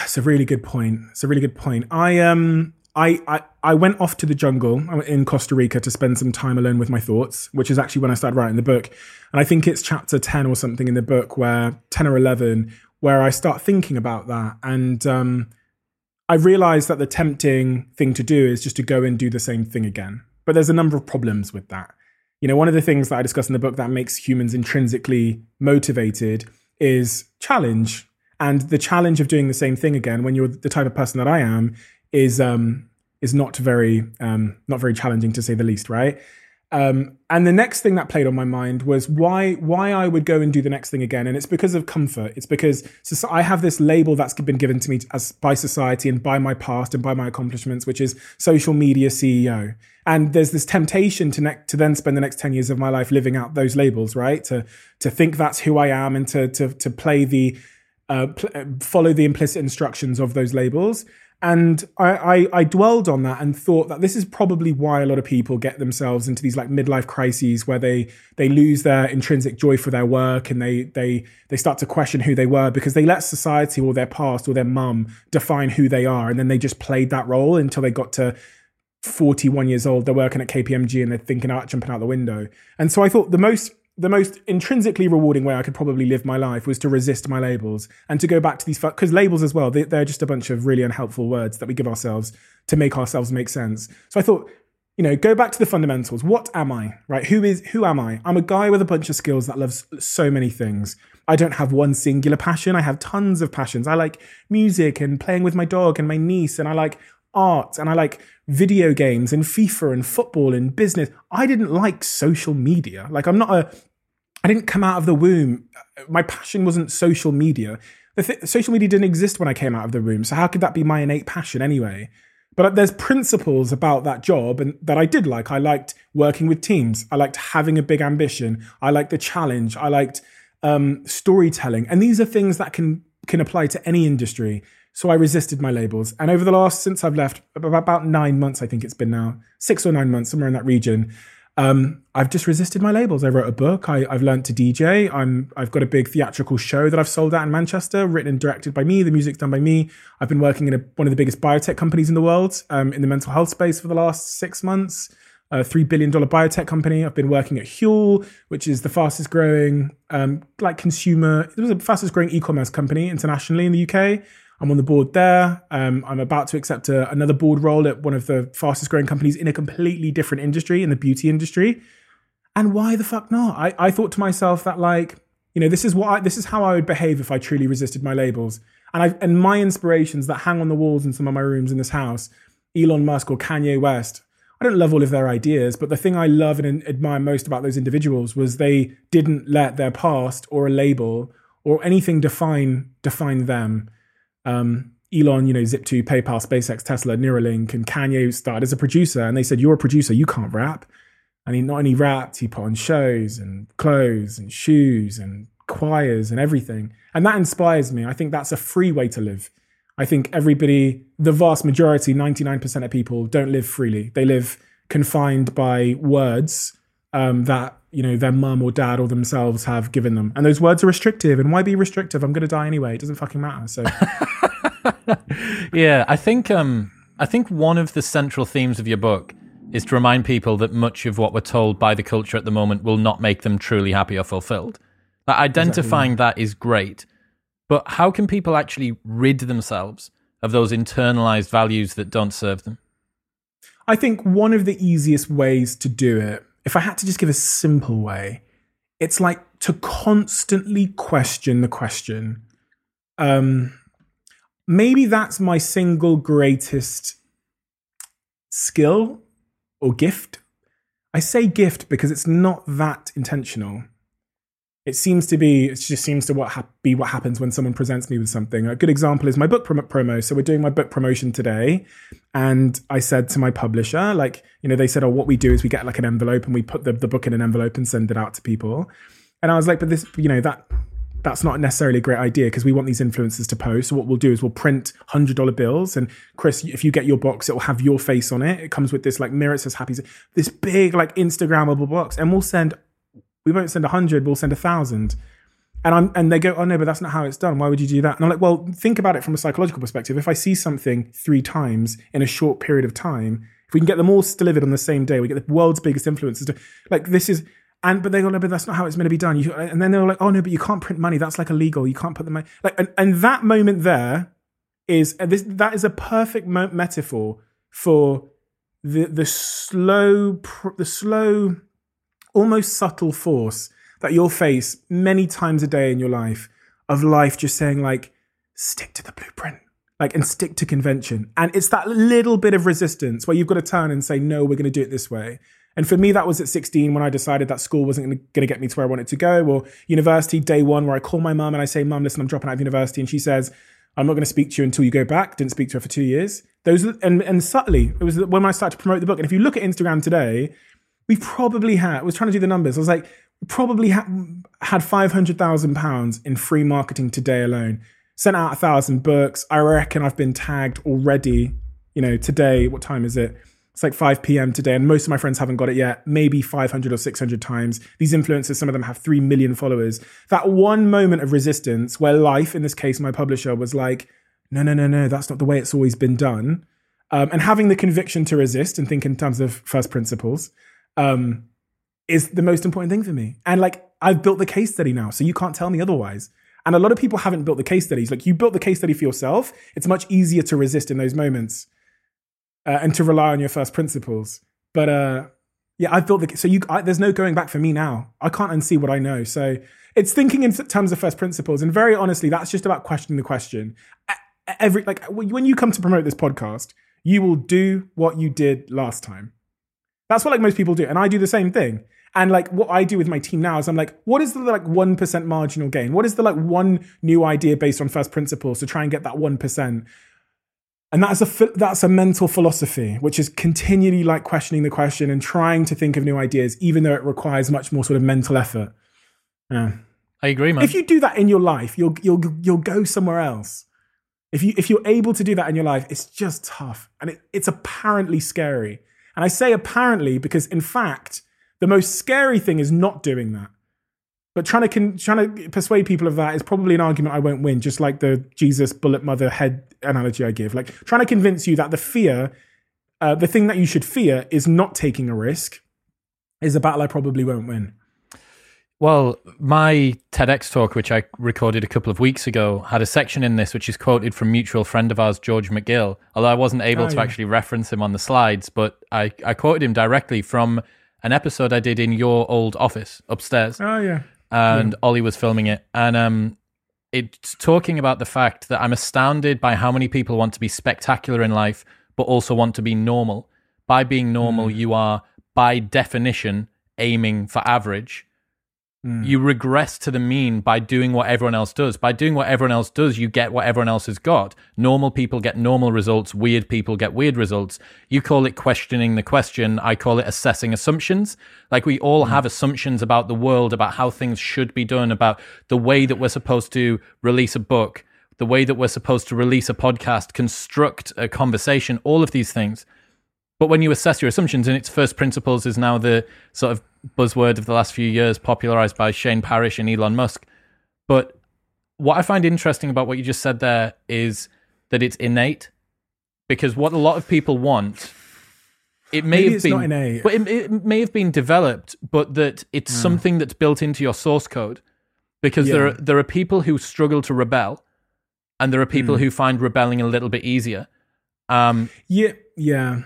It's a really good point. It's a really good point. I um I, I I went off to the jungle in Costa Rica to spend some time alone with my thoughts, which is actually when I started writing the book. And I think it's chapter 10 or something in the book where 10 or 11 where I start thinking about that and um I realize that the tempting thing to do is just to go and do the same thing again. But there's a number of problems with that. You know, one of the things that I discuss in the book that makes humans intrinsically motivated is challenge. And the challenge of doing the same thing again, when you're the type of person that I am, is um, is not very um, not very challenging to say the least, right? Um, and the next thing that played on my mind was why why I would go and do the next thing again, and it's because of comfort. It's because so I have this label that's been given to me as by society and by my past and by my accomplishments, which is social media CEO. And there's this temptation to ne- to then spend the next ten years of my life living out those labels, right? To to think that's who I am and to to to play the uh, pl- uh, follow the implicit instructions of those labels. And I, I, I dwelled on that and thought that this is probably why a lot of people get themselves into these like midlife crises where they they lose their intrinsic joy for their work and they they they start to question who they were because they let society or their past or their mum define who they are and then they just played that role until they got to 41 years old they're working at KPMG and they're thinking about jumping out the window. And so I thought the most the most intrinsically rewarding way I could probably live my life was to resist my labels and to go back to these because labels as well they, they're just a bunch of really unhelpful words that we give ourselves to make ourselves make sense. So I thought, you know, go back to the fundamentals. What am I? Right? Who is who am I? I'm a guy with a bunch of skills that loves so many things. I don't have one singular passion. I have tons of passions. I like music and playing with my dog and my niece and I like art and I like video games and FIFA and football and business. I didn't like social media. Like I'm not a I didn't come out of the womb. My passion wasn't social media. The th- social media didn't exist when I came out of the womb. So how could that be my innate passion anyway? But there's principles about that job and that I did like. I liked working with teams. I liked having a big ambition. I liked the challenge. I liked um, storytelling. And these are things that can can apply to any industry. So I resisted my labels. And over the last, since I've left, about nine months, I think it's been now, six or nine months, somewhere in that region, um, I've just resisted my labels. I wrote a book. I, have learned to DJ. I'm, I've got a big theatrical show that I've sold out in Manchester, written and directed by me. The music's done by me. I've been working in a, one of the biggest biotech companies in the world um, in the mental health space for the last six months. A $3 billion biotech company. I've been working at Huel, which is the fastest growing, um, like consumer, it was the fastest growing e commerce company internationally in the UK. I'm on the board there. Um, I'm about to accept a, another board role at one of the fastest growing companies in a completely different industry, in the beauty industry. And why the fuck not? I, I thought to myself that like, you know, this is what I, this is how I would behave if I truly resisted my labels. And I and my inspirations that hang on the walls in some of my rooms in this house, Elon Musk or Kanye West. I don't love all of their ideas, but the thing I love and admire most about those individuals was they didn't let their past or a label or anything define define them. Um, Elon, you know, Zip2, PayPal, SpaceX, Tesla, Neuralink, and Kanye started as a producer, and they said, "You're a producer, you can't rap." And he not only rapped, he put on shows and clothes and shoes and choirs and everything, and that inspires me. I think that's a free way to live. I think everybody, the vast majority, 99% of people, don't live freely. They live confined by words um, that you know their mum or dad or themselves have given them, and those words are restrictive. And why be restrictive? I'm going to die anyway. It doesn't fucking matter. So, yeah, I think um, I think one of the central themes of your book is to remind people that much of what we're told by the culture at the moment will not make them truly happy or fulfilled. That identifying exactly. that is great, but how can people actually rid themselves of those internalized values that don't serve them? I think one of the easiest ways to do it if I had to just give a simple way, it's like to constantly question the question. Um, maybe that's my single greatest skill or gift. I say gift because it's not that intentional it seems to be it just seems to what ha- be what happens when someone presents me with something a good example is my book prom- promo so we're doing my book promotion today and i said to my publisher like you know they said oh what we do is we get like an envelope and we put the, the book in an envelope and send it out to people and i was like but this you know that that's not necessarily a great idea because we want these influencers to post. So what we'll do is we'll print hundred dollar bills, and Chris, if you get your box, it will have your face on it. It comes with this like mirror. It says happy. This big like Instagrammable box, and we'll send we won't send a hundred, we'll send a thousand. And I'm and they go, oh no, but that's not how it's done. Why would you do that? And I'm like, well, think about it from a psychological perspective. If I see something three times in a short period of time, if we can get them all delivered on the same day, we get the world's biggest influencers. Like this is, and but they go, no, but that's not how it's meant to be done. You, and then they're like, oh no, but you can't print money. That's like illegal. You can't put the money. Like, and, and that moment there is this. That is a perfect metaphor for the the slow, the slow almost subtle force that you'll face many times a day in your life of life just saying like stick to the blueprint like and stick to convention. And it's that little bit of resistance where you've got to turn and say no we're going to do it this way. And for me that was at 16 when i decided that school wasn't going to get me to where i wanted to go or university day one where i call my mum and i say mum listen i'm dropping out of university and she says i'm not going to speak to you until you go back didn't speak to her for two years. Those and, and subtly it was when i started to promote the book. And if you look at instagram today we probably had, I was trying to do the numbers. I was like, we probably ha- had £500,000 in free marketing today alone. sent out a thousand books. I reckon I've been tagged already. You know, today, what time is it? It's like 5 p.m. today, and most of my friends haven't got it yet. Maybe 500 or 600 times. These influencers, some of them have 3 million followers. That one moment of resistance where life, in this case, my publisher, was like, no, no, no, no, that's not the way it's always been done. Um, and having the conviction to resist and think in terms of first principles um, is the most important thing for me. And like, I've built the case study now, so you can't tell me otherwise. And a lot of people haven't built the case studies. Like, you built the case study for yourself. It's much easier to resist in those moments uh, and to rely on your first principles. But uh, yeah, I've built the so you. I, there's no going back for me now. I can't unsee what I know. So it's thinking in terms of first principles, and very honestly, that's just about questioning the question. Every like when you come to promote this podcast, you will do what you did last time. That's what like most people do, and I do the same thing. And like what I do with my team now is I'm like, what is the like one percent marginal gain? What is the like one new idea based on first principles to try and get that one percent? And that's a that's a mental philosophy, which is continually like questioning the question and trying to think of new ideas, even though it requires much more sort of mental effort. Yeah. I agree, man. If you do that in your life, you'll you'll you'll go somewhere else. If you if you're able to do that in your life, it's just tough and it, it's apparently scary. And I say apparently because in fact, the most scary thing is not doing that. But trying to con- trying to persuade people of that is probably an argument I won't win. Just like the Jesus bullet mother head analogy I give, like trying to convince you that the fear, uh, the thing that you should fear, is not taking a risk, is a battle I probably won't win. Well, my TEDx talk, which I recorded a couple of weeks ago, had a section in this which is quoted from mutual friend of ours, George McGill. Although I wasn't able oh, to yeah. actually reference him on the slides, but I, I quoted him directly from an episode I did in your old office upstairs. Oh yeah and Ollie was filming it, and um, it's talking about the fact that I'm astounded by how many people want to be spectacular in life, but also want to be normal. By being normal, mm. you are by definition aiming for average. Mm. You regress to the mean by doing what everyone else does. By doing what everyone else does, you get what everyone else has got. Normal people get normal results. Weird people get weird results. You call it questioning the question. I call it assessing assumptions. Like we all mm. have assumptions about the world, about how things should be done, about the way that we're supposed to release a book, the way that we're supposed to release a podcast, construct a conversation, all of these things. But when you assess your assumptions, and its first principles is now the sort of buzzword of the last few years, popularized by Shane Parrish and Elon Musk. But what I find interesting about what you just said there is that it's innate, because what a lot of people want, it may Maybe have been, but it, it, may have been developed, but that it's mm. something that's built into your source code. Because yeah. there are there are people who struggle to rebel, and there are people mm. who find rebelling a little bit easier. Um, yeah, yeah.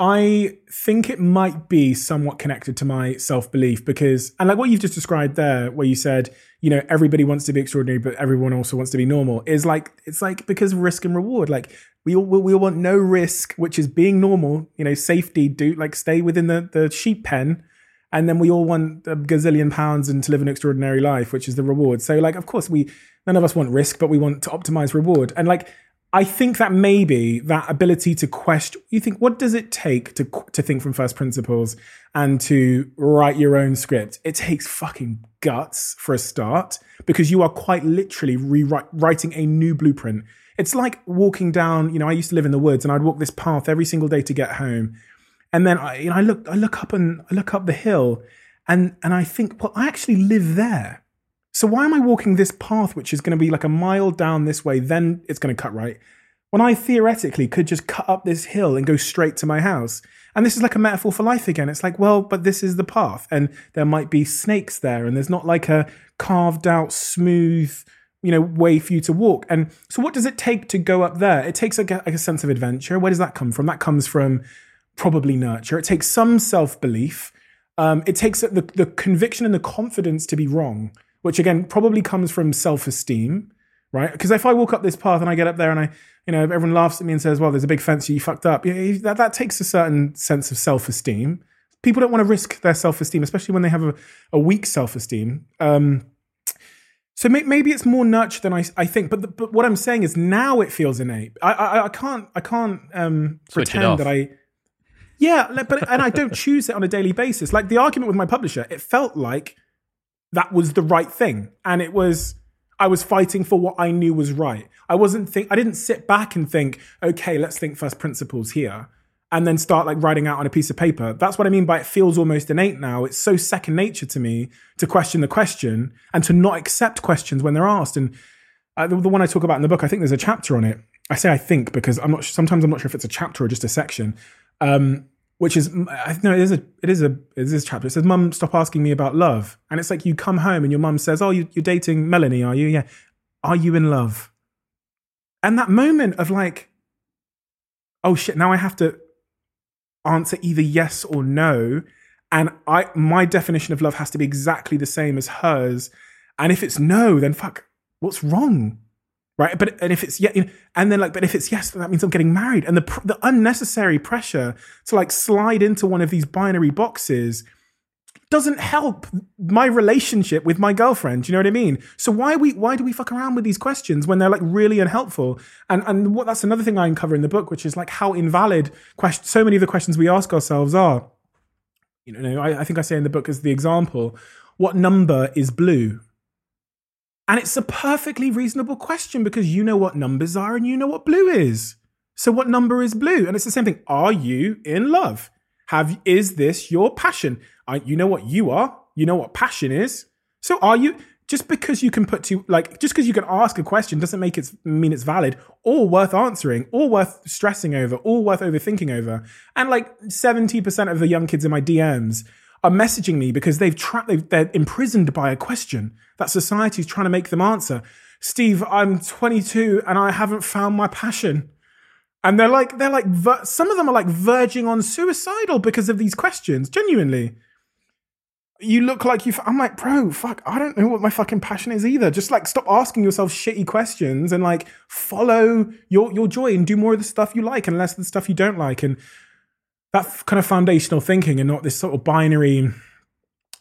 I think it might be somewhat connected to my self belief because, and like what you've just described there, where you said, you know, everybody wants to be extraordinary, but everyone also wants to be normal, is like, it's like because risk and reward. Like, we all, we all want no risk, which is being normal, you know, safety, do like stay within the, the sheep pen. And then we all want a gazillion pounds and to live an extraordinary life, which is the reward. So, like, of course, we, none of us want risk, but we want to optimize reward. And like, I think that maybe that ability to question, you think, what does it take to to think from first principles and to write your own script? It takes fucking guts for a start because you are quite literally rewriting a new blueprint. It's like walking down. You know, I used to live in the woods, and I'd walk this path every single day to get home, and then I, you know, I look, I look up and I look up the hill, and and I think, well, I actually live there. So why am I walking this path, which is going to be like a mile down this way, then it's going to cut right, when I theoretically could just cut up this hill and go straight to my house? And this is like a metaphor for life again. It's like, well, but this is the path, and there might be snakes there, and there's not like a carved out, smooth, you know, way for you to walk. And so, what does it take to go up there? It takes like a, like a sense of adventure. Where does that come from? That comes from probably nurture. It takes some self belief. Um, it takes the, the conviction and the confidence to be wrong which again probably comes from self-esteem, right? Because if I walk up this path and I get up there and I, you know, everyone laughs at me and says, "Well, there's a big fence, you fucked up," that that takes a certain sense of self-esteem. People don't want to risk their self-esteem, especially when they have a, a weak self-esteem. Um, so may, maybe it's more nurture than I, I think. But the, but what I'm saying is now it feels innate. I I, I can't I can't um, pretend that I. Yeah, but and I don't choose it on a daily basis. Like the argument with my publisher, it felt like that was the right thing. And it was, I was fighting for what I knew was right. I wasn't think I didn't sit back and think, okay, let's think first principles here and then start like writing out on a piece of paper. That's what I mean by it feels almost innate now. It's so second nature to me to question the question and to not accept questions when they're asked. And uh, the, the, one I talk about in the book, I think there's a chapter on it. I say I think because I'm not. Sometimes I'm not sure if it's a chapter or just a section. Um, which is no, it is a it is a it is a chapter. It says, "Mum, stop asking me about love." And it's like you come home and your mum says, "Oh, you, you're dating Melanie, are you? Yeah. Are you in love?" And that moment of like, "Oh shit!" Now I have to answer either yes or no. And I my definition of love has to be exactly the same as hers. And if it's no, then fuck, what's wrong? Right. But and if it's yeah, and then like, but if it's yes, then that means I'm getting married. And the the unnecessary pressure to like slide into one of these binary boxes doesn't help my relationship with my girlfriend. Do you know what I mean? So why we why do we fuck around with these questions when they're like really unhelpful? And and what that's another thing I uncover in the book, which is like how invalid question, so many of the questions we ask ourselves are. You know, I, I think I say in the book as the example, what number is blue? And it's a perfectly reasonable question because you know what numbers are and you know what blue is. So what number is blue? And it's the same thing. Are you in love? Have is this your passion? You know what you are. You know what passion is. So are you just because you can put two like just because you can ask a question doesn't make it mean it's valid or worth answering or worth stressing over or worth overthinking over. And like 70% of the young kids in my DMs are messaging me because they've trapped they've, they're imprisoned by a question that society's trying to make them answer. Steve, I'm 22 and I haven't found my passion. And they're like they're like some of them are like verging on suicidal because of these questions genuinely. You look like you i'm like bro fuck i don't know what my fucking passion is either. Just like stop asking yourself shitty questions and like follow your your joy and do more of the stuff you like and less of the stuff you don't like. And that kind of foundational thinking and not this sort of binary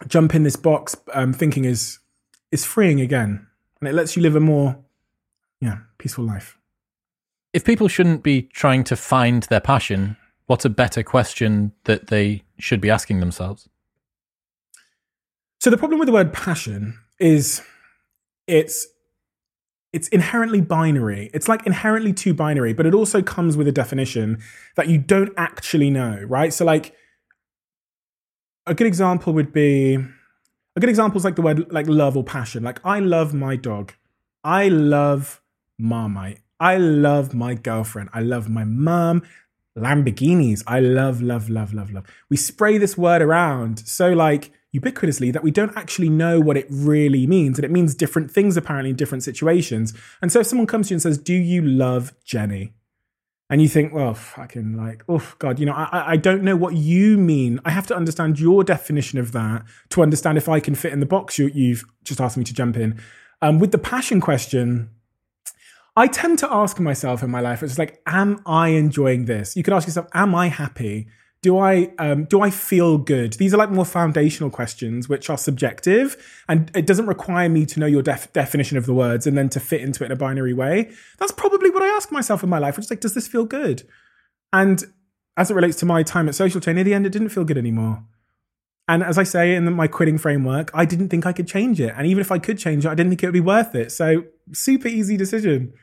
jump in this box um, thinking is is freeing again and it lets you live a more yeah peaceful life if people shouldn't be trying to find their passion, what's a better question that they should be asking themselves? So the problem with the word passion is it's it's inherently binary. It's like inherently too binary, but it also comes with a definition that you don't actually know, right? So like a good example would be a good example is like the word like love or passion. Like I love my dog. I love Marmite. I love my girlfriend. I love my mom. Lamborghinis. I love, love, love, love, love. We spray this word around so like ubiquitously that we don't actually know what it really means. And it means different things apparently in different situations. And so if someone comes to you and says, Do you love Jenny? And you think, well, fucking like, oh God, you know, I, I don't know what you mean. I have to understand your definition of that to understand if I can fit in the box you, you've just asked me to jump in. Um, with the passion question, I tend to ask myself in my life, it's like, am I enjoying this? You could ask yourself, am I happy? Do I um, do I feel good? These are like more foundational questions, which are subjective, and it doesn't require me to know your def- definition of the words and then to fit into it in a binary way. That's probably what I ask myself in my life, which is like, does this feel good? And as it relates to my time at Social Chain, in the end, it didn't feel good anymore. And as I say in my quitting framework, I didn't think I could change it. And even if I could change it, I didn't think it would be worth it. So super easy decision.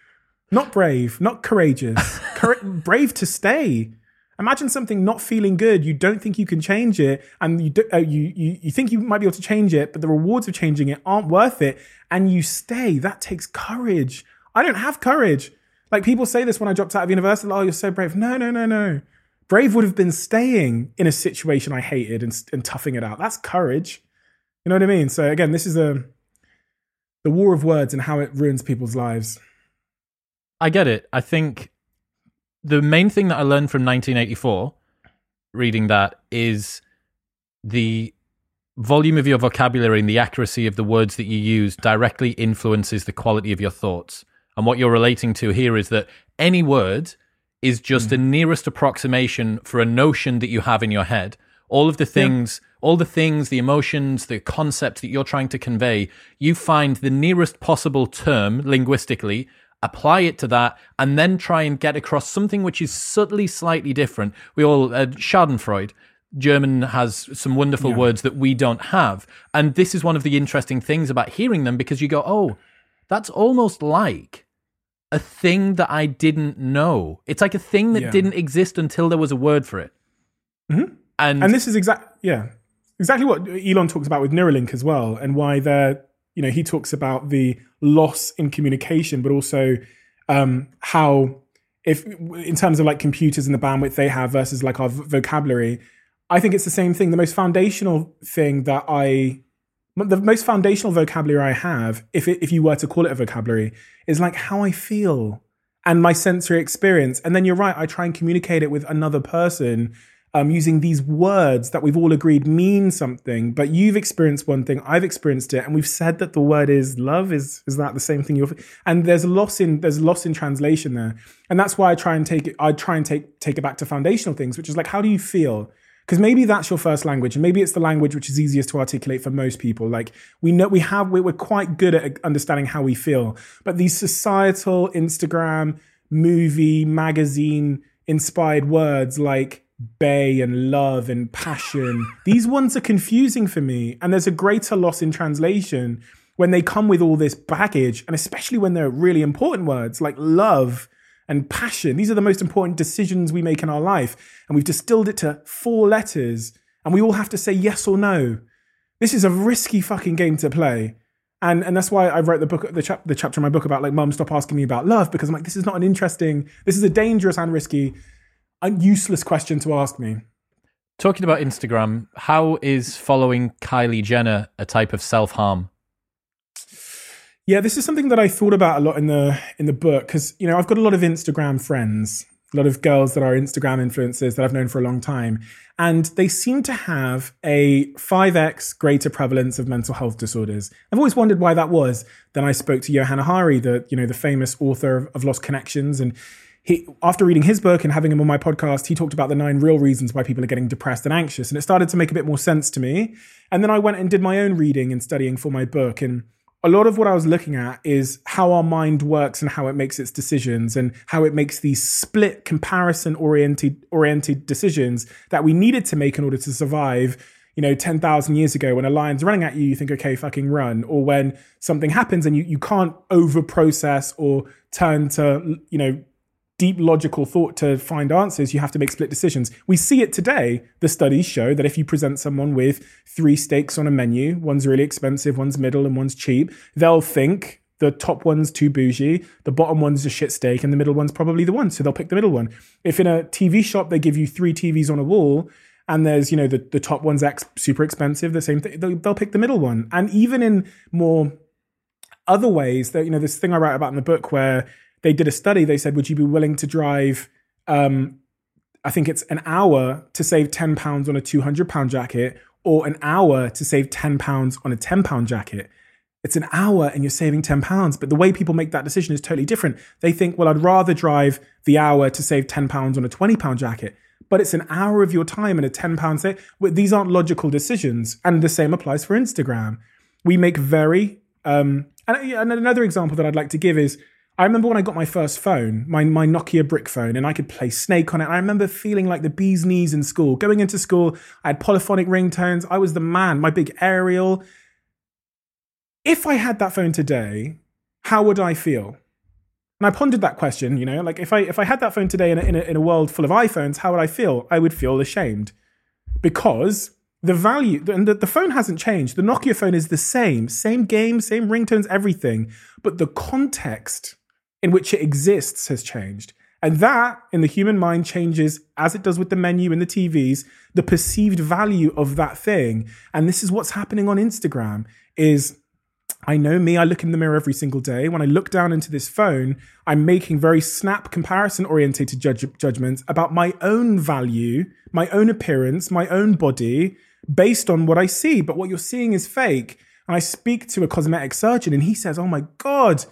Not brave, not courageous. brave to stay. Imagine something not feeling good. You don't think you can change it, and you, do, uh, you you you think you might be able to change it, but the rewards of changing it aren't worth it, and you stay. That takes courage. I don't have courage. Like people say this when I dropped out of university. Oh, you're so brave. No, no, no, no. Brave would have been staying in a situation I hated and, and toughing it out. That's courage. You know what I mean? So again, this is a the war of words and how it ruins people's lives. I get it. I think the main thing that I learned from 1984, reading that, is the volume of your vocabulary and the accuracy of the words that you use directly influences the quality of your thoughts. And what you're relating to here is that any word is just mm. the nearest approximation for a notion that you have in your head. All of the things, yeah. all the things, the emotions, the concepts that you're trying to convey, you find the nearest possible term linguistically apply it to that, and then try and get across something which is subtly slightly different. We all, uh, Schadenfreude, German has some wonderful yeah. words that we don't have. And this is one of the interesting things about hearing them because you go, oh, that's almost like a thing that I didn't know. It's like a thing that Yeah. didn't exist until there was a word for it. Mhm. And, and this is exactly, yeah exactly what elon talks about with neuralink as well and why they're you know he talks about the loss in communication but also um how if in terms of like computers and the bandwidth they have versus like our vocabulary i think it's the same thing. The most foundational thing that i the most foundational vocabulary i have if it, if you were to call it a vocabulary is like how i feel and my sensory experience. And then you're right i try and communicate it with another person um, using these words that we've all agreed mean something, but you've experienced one thing, I've experienced it, and we've said that the word is love. Is is that the same thing? You're, and there's a loss in there's loss in translation there, and that's why I try and take it. I try and take take it back to foundational things, which is like how do you feel? Because maybe that's your first language, and maybe it's the language which is easiest to articulate for most people. Like we know we have we're quite good at understanding how we feel, but these societal Instagram, movie, magazine inspired words like bae and love and passion. These ones are confusing for me. And there's a greater loss in translation when they come with all this baggage, and especially when they're really important words like love and passion. These are the most important decisions we make in our life. And we've distilled it to four letters, and we all have to say yes or no. This is a risky fucking game to play. And, and that's why I wrote the book, the, chap, the chapter in my book about like, mum, stop asking me about love because I'm like, this is not an interesting, this is a dangerous and risky a useless question to ask me. talking about Instagram, how is following Kylie Jenner a type of self harm? Yeah, this is something that I thought about a lot in the in the book because you know I've got a lot of Instagram friends, a lot of girls that are Instagram influencers that I've known for a long time, and they seem to have a five x greater prevalence of mental health disorders. I've always wondered why that was. Then I spoke to Johann Hari, the you know the famous author of, of Lost Connections, and he after reading his book and having him on my podcast, he talked about the nine real reasons why people are getting depressed and anxious, and it started to make a bit more sense to me. And then I went and did my own reading and studying for my book, and a lot of what I was looking at is how our mind works and how it makes its decisions and how it makes these split comparison oriented oriented decisions that we needed to make in order to survive. You know, 10,000 years ago, when a lion's running at you, you think, okay, fucking run. Or when something happens and you, you can't over process or turn to, you know, deep logical thought to find answers, you have to make split decisions. We see it today. The studies show that if you present someone with three steaks on a menu, one's really expensive, one's middle, and one's cheap, they'll think the top one's too bougie, the bottom one's a shit steak, and the middle one's probably the one. So they'll pick the middle one. If in a TV shop they give you three TVs on a wall, and there's you know the, the top one's ex- super expensive, the same thing, they'll, they'll pick the middle one. And even in more other ways, that you know this thing I write about in the book where they did a study. They said, would you be willing to drive? Um, I think it's an hour to save ten pounds on a two hundred pound jacket, or an hour to save ten pounds on a ten pound jacket. It's an hour and you're saving ten pounds, but the way people make that decision is totally different. They think, well, I'd rather drive the hour to save ten pounds on a twenty pound jacket, but it's an hour of your time and a ten pound save. Well, These aren't logical decisions, and the same applies for Instagram. We make very um, and another example that I'd like to give is I remember when I got my first phone, my, my Nokia brick phone, and I could play Snake on it. I remember feeling like the bee's knees in school. Going into school, I had polyphonic ringtones. I was the man, my big aerial. If I had that phone today, how would I feel? And I pondered that question, you know, like if I if I had that phone today in a, in a, in a world full of iPhones, how would I feel? I would feel ashamed because the value and the, the phone hasn't changed. The Nokia phone is the same, same game, same ringtones, everything, but the context in which it exists has changed. And that in the human mind changes as it does with the menu and the TVs, the perceived value of that thing. And this is what's happening on Instagram is I know me, I look in the mirror every single day. When I look down into this phone, I'm making very snap comparison orientated judge- judgments about my own value, my own appearance, my own body based on what I see. But what you're seeing is fake. And I speak to a cosmetic surgeon and he says, Oh my God,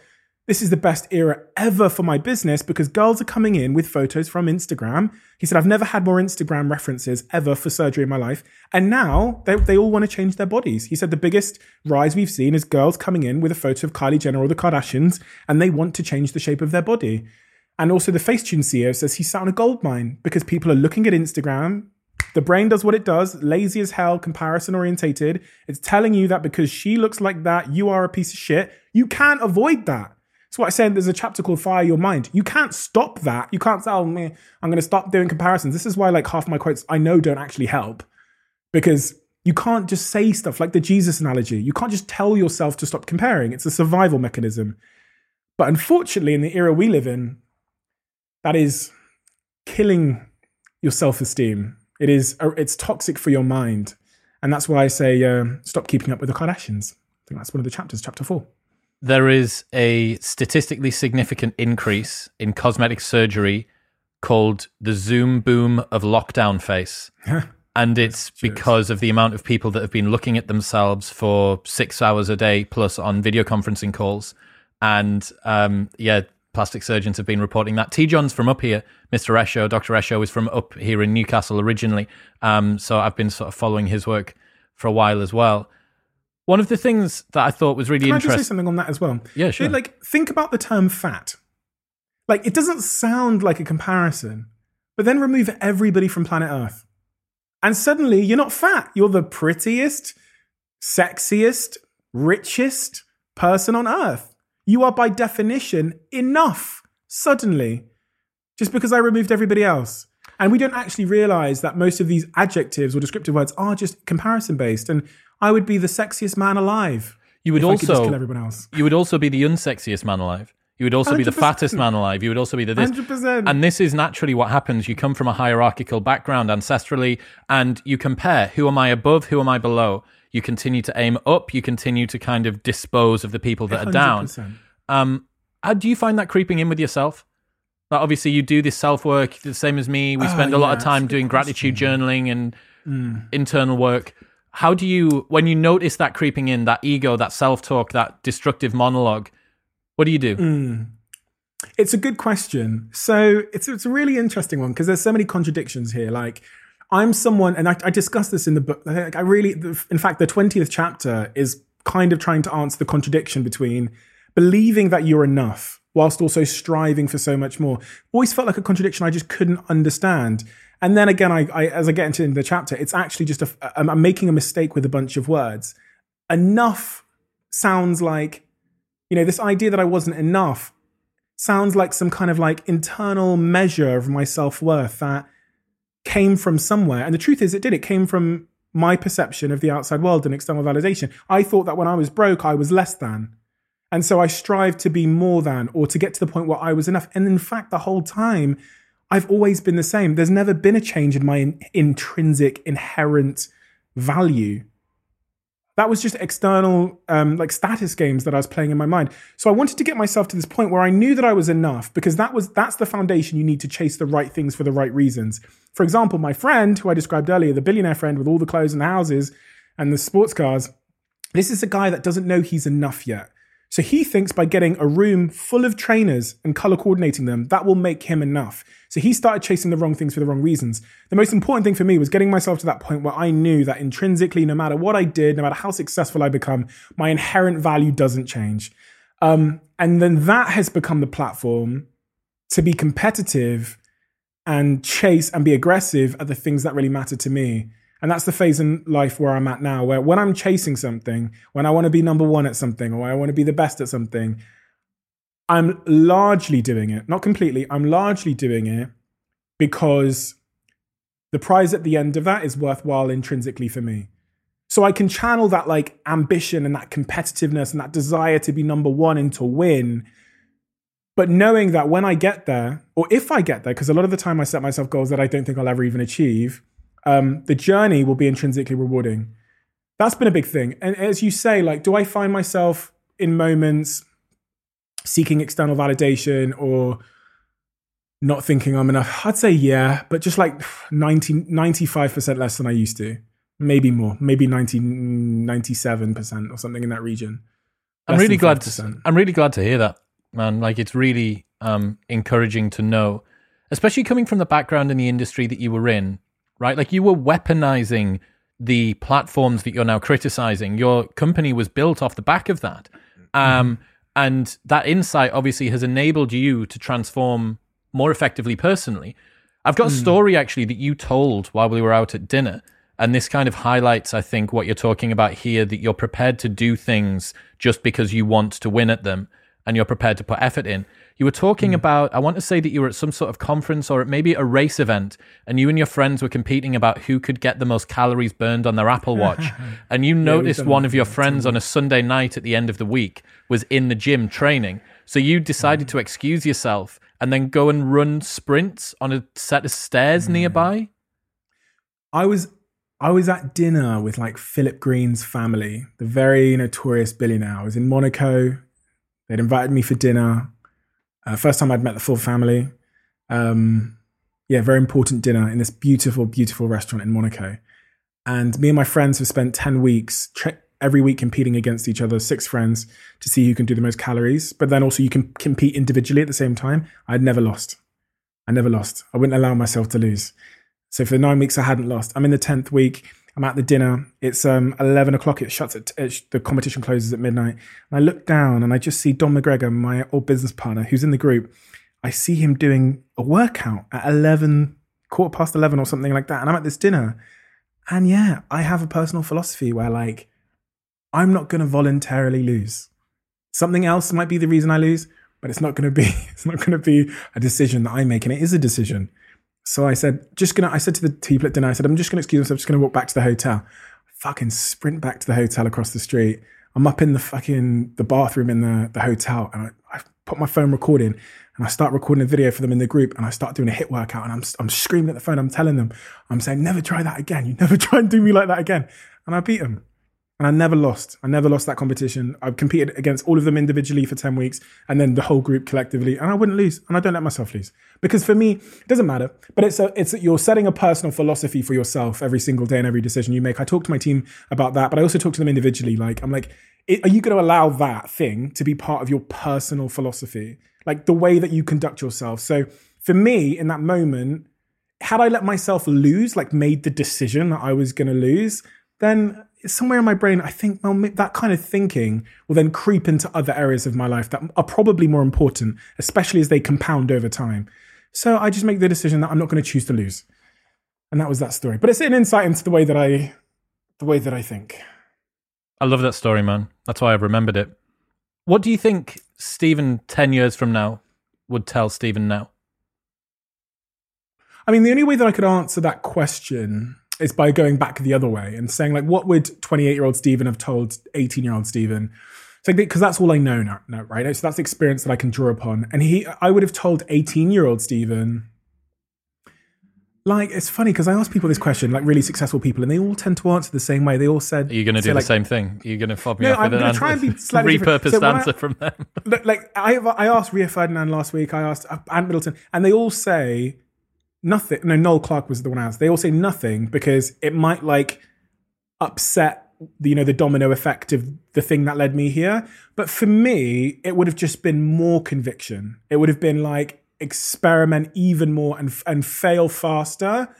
this is the best era ever for my business because girls are coming in with photos from Instagram. He said, I've never had more Instagram references ever for surgery in my life. And now they, they all want to change their bodies. He said, the biggest rise we've seen is girls coming in with a photo of Kylie Jenner or the Kardashians and they want to change the shape of their body. And also, the Facetune CEO says he sat on a gold mine because people are looking at Instagram, The brain does what it does, lazy as hell, comparison orientated. It's telling you that because she looks like that, you are a piece of shit. You can't avoid that. That's what I said. There's a chapter called Fire Your Mind. You can't stop that. You can't say, oh, I'm going to stop doing comparisons. This is why, like, half my quotes I know don't actually help because you can't just say stuff like the Jesus analogy. You can't just tell yourself to stop comparing. It's a survival mechanism. But unfortunately, in the era we live in, that is killing your self esteem. It is, uh, it's toxic for your mind. And that's why I say uh, stop keeping up with the Kardashians. I think that's one of the chapters, chapter four there is a statistically significant increase in cosmetic surgery called the Zoom boom of lockdown face. and it's because of the amount of people that have been looking at themselves for six hours a day plus on video conferencing calls. And um, yeah, plastic surgeons have been reporting that. Tijion's from up here, Mr. Esho, Dr. Esho is from up here in Newcastle originally. Um, so I've been sort of following his work for a while as well. One of the things that I thought was really Can interesting. I just say something on that as well? Yeah, sure. Like, think about the term fat. Like, it doesn't sound like a comparison, but then remove everybody from planet Earth. And suddenly you're not fat. You're the prettiest, sexiest, richest person on Earth. You are, by definition, enough suddenly, just because I removed everybody else. And we don't actually realize that most of these adjectives or descriptive words are just comparison based. And I would be the sexiest man alive. You would also kill everyone else. You would also be the unsexiest man alive. You would also 100%. be the fattest man alive. You would also be the this. 100%. And this is naturally what happens. You come from a hierarchical background ancestrally, and you compare who am I above, who am I below. You continue to aim up. You continue to kind of dispose of the people that 100%. are down. Um, how do you find that creeping in with yourself? Like obviously, you do this self work the same as me. We oh, spend a yeah, lot of time doing gratitude journaling and mm. internal work how do you when you notice that creeping in that ego that self-talk that destructive monologue what do you do mm. it's a good question so it's, it's a really interesting one because there's so many contradictions here like i'm someone and i, I discussed this in the book i really in fact the 20th chapter is kind of trying to answer the contradiction between believing that you're enough whilst also striving for so much more always felt like a contradiction i just couldn't understand and then again, I, I as I get into the chapter, it's actually just a, I'm making a mistake with a bunch of words. Enough sounds like, you know, this idea that I wasn't enough sounds like some kind of like internal measure of my self worth that came from somewhere. And the truth is, it did. It came from my perception of the outside world and external validation. I thought that when I was broke, I was less than. And so I strived to be more than or to get to the point where I was enough. And in fact, the whole time, I've always been the same. There's never been a change in my in- intrinsic, inherent value. That was just external, um, like status games that I was playing in my mind. So I wanted to get myself to this point where I knew that I was enough because that was that's the foundation you need to chase the right things for the right reasons. For example, my friend who I described earlier, the billionaire friend with all the clothes and the houses and the sports cars, this is a guy that doesn't know he's enough yet. So he thinks by getting a room full of trainers and color coordinating them, that will make him enough. So he started chasing the wrong things for the wrong reasons. The most important thing for me was getting myself to that point where I knew that intrinsically, no matter what I did, no matter how successful I become, my inherent value doesn't change. Um, and then that has become the platform to be competitive and chase and be aggressive at the things that really matter to me. And that's the phase in life where I'm at now, where when I'm chasing something, when I want to be number one at something, or I want to be the best at something, I'm largely doing it, not completely, I'm largely doing it because the prize at the end of that is worthwhile intrinsically for me. So I can channel that like ambition and that competitiveness and that desire to be number one and to win. But knowing that when I get there, or if I get there, because a lot of the time I set myself goals that I don't think I'll ever even achieve, um, the journey will be intrinsically rewarding. That's been a big thing. And as you say, like, do I find myself in moments seeking external validation or not thinking I'm enough? I'd say yeah, but just like 90, 95% less than I used to. Maybe more, maybe 90, 97% or something in that region. I'm really glad to, I'm really glad to hear that, man. Like it's really um, encouraging to know, especially coming from the background in the industry that you were in, right? Like you were weaponizing the platforms that you're now criticizing. Your company was built off the back of that. Um, mm-hmm. And that insight obviously has enabled you to transform more effectively personally. I've got a story actually that you told while we were out at dinner. And this kind of highlights, I think, what you're talking about here that you're prepared to do things just because you want to win at them and you're prepared to put effort in. You were talking hmm. about, I want to say that you were at some sort of conference or maybe a race event, and you and your friends were competing about who could get the most calories burned on their Apple Watch. and you noticed done one of your friends on a Sunday night at the end of the week was in the gym training. So you decided hmm. to excuse yourself and then go and run sprints on a set of stairs hmm. nearby. I was I was at dinner with like Philip Green's family, the very notorious billionaire. I was in Monaco. They'd invited me for dinner. Uh, first time I'd met the full family. Um, yeah, very important dinner in this beautiful, beautiful restaurant in Monaco. And me and my friends have spent 10 weeks tre- every week competing against each other, six friends, to see who can do the most calories. But then also you can compete individually at the same time. I'd never lost. I never lost. I wouldn't allow myself to lose. So for nine weeks, I hadn't lost. I'm in the tenth week. I'm at the dinner. It's um, eleven o'clock. It shuts at it, the competition closes at midnight. And I look down and I just see Dom McGregor, my old business partner, who's in the group. I see him doing a workout at eleven, quarter past eleven or something like that. And I'm at this dinner, and yeah, I have a personal philosophy where like I'm not going to voluntarily lose. Something else might be the reason I lose, but it's not going to be. It's not going to be a decision that I make, and it is a decision. So I said, just gonna. I said to the people at dinner, I said, I'm just gonna excuse myself. I'm Just gonna walk back to the hotel. Fucking sprint back to the hotel across the street. I'm up in the fucking the bathroom in the the hotel, and I, I put my phone recording, and I start recording a video for them in the group, and I start doing a HIIT workout, and I'm I'm screaming at the phone. I'm telling them, I'm saying, never try that again. You never try and do me like that again. And I beat them. And I never lost. I never lost that competition. I've competed against all of them individually for 10 weeks and then the whole group collectively. And I wouldn't lose. And I don't let myself lose. Because for me, it doesn't matter. But it's a, it's a, you're setting a personal philosophy for yourself every single day and every decision you make. I talk to my team about that, but I also talk to them individually. Like, I'm like, are you going to allow that thing to be part of your personal philosophy? Like the way that you conduct yourself. So for me, in that moment, had I let myself lose, like made the decision that I was going to lose, then somewhere in my brain, I think, well, that kind of thinking will then creep into other areas of my life that are probably more important, especially as they compound over time. So I just make the decision that I'm not going to choose to lose. And that was that story. But it's an insight into the way that I, the way that I think. I love that story, man. That's why I've remembered it. What do you think Stephen 10 years from now would tell Stephen now? I mean, the only way that I could answer that question is by going back the other way and saying like, what would 28 year old Stephen have told 18 year old Stephen? So because that's all I know now, now, right? So that's the experience that I can draw upon. And he, I would have told 18 year old Stephen, like it's funny because I ask people this question, like really successful people, and they all tend to answer the same way. They all said, Are you going to do the like, same thing? Are you going to fob me No, off I'm with gonna an try and be slightly repurposed So when I- answer from them? Look, like I I asked Rio Ferdinand last week. I asked uh, Ant Middleton, and they all say nothing. No, Noel Clarke was the one asked. They all say nothing because it might like upset the you know the domino effect of the thing that led me here. But for me, it would have just been more conviction. It would have been like experiment even more and and fail faster.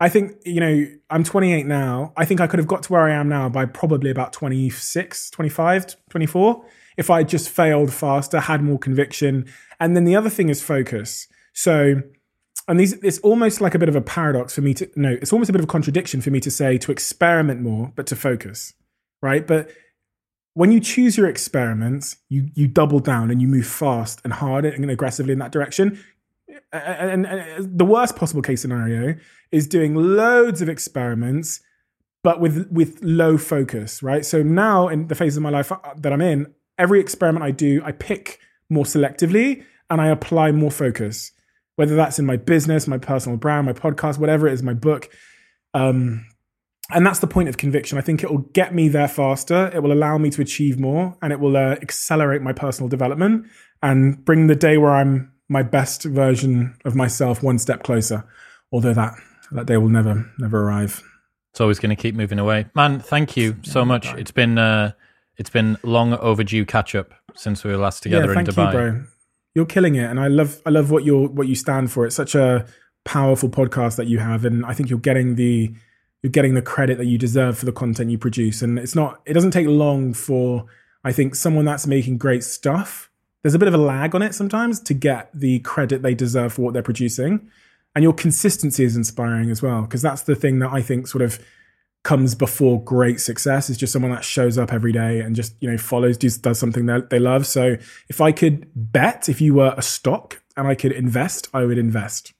I think, you know, I'm 28 now. I think I could have got to where I am now by probably about 26, 25, 24 if I just failed faster, had more conviction. And then the other thing is focus. So, and these, it's almost like a bit of a paradox for me to, no, it's almost a bit of a contradiction for me to say to experiment more, but to focus, right? But when you choose your experiments, you, you double down and you move fast and hard and aggressively in that direction. And, and, and the worst possible case scenario is doing loads of experiments but with with low focus right? So now in the phase of my life uh, that i'm in every experiment i do i pick more selectively and i apply more focus whether that's in my business my personal brand my podcast whatever it is my book um, and that's the point of conviction i think it will get me there faster it will allow me to achieve more and it will uh, accelerate my personal development and bring the day where i'm my best version of myself one step closer. Although that that day will never never arrive. It's always going to keep moving away, man. Thank you so much. It's been uh, it's been long overdue catch up since we were last together yeah, in Dubai. you, bro. You're killing it, and I love I love what you're what you stand for. It's such a powerful podcast that you have, and I think you're getting the you're getting the credit that you deserve for the content you produce. And it's not it doesn't take long for I think someone that's making great stuff there's a bit of a lag on it sometimes to get the credit they deserve for what they're producing. and your consistency is inspiring as well because that's the thing that I think sort of comes before great success is just someone that shows up every day and just you know follows does, does something that they love. So if i could bet if you were a stock and i could invest i would invest.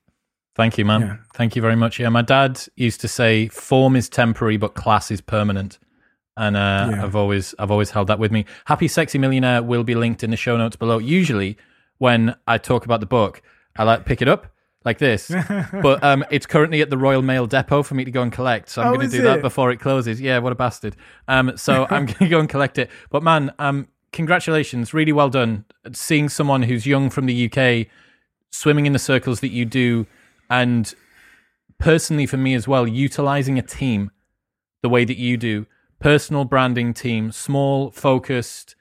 Thank you man. Yeah. thank you very much. Yeah my dad used to say form is temporary but class is permanent. And uh, yeah. i've always i've always held that with me. Happy sexy millionaire will be linked in the show notes below. Usually when i talk about the book i like pick it up like this. but um, it's currently at the Royal Mail depot for me to go and collect. So I'm oh, going to do it? that before it closes. Yeah, what a bastard. Um, so I'm going to go and collect it. But man, um, congratulations, really well done. Seeing someone who's young from the UK swimming in the circles that you do, and personally for me as well, utilizing a team the way that you do, personal branding team, small, focused.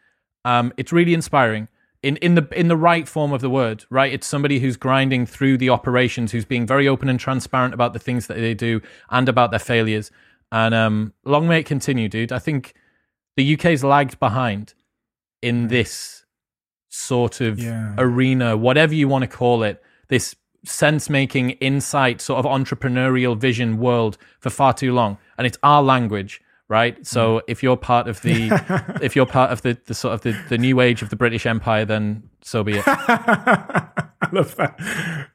Um, it's really inspiring in in the in the right form of the word, right? It's somebody who's grinding through the operations, who's being very open and transparent about the things that they do and about their failures. And um, long may it continue, dude. I think the UK's lagged behind in this sort of yeah. arena, whatever you want to call it. This sense making, insight, sort of entrepreneurial vision world for far too long, and it's our language right? So mm. if you're part of the if you're part of the, the sort of the, the new age of the British Empire, then so be it. I love that.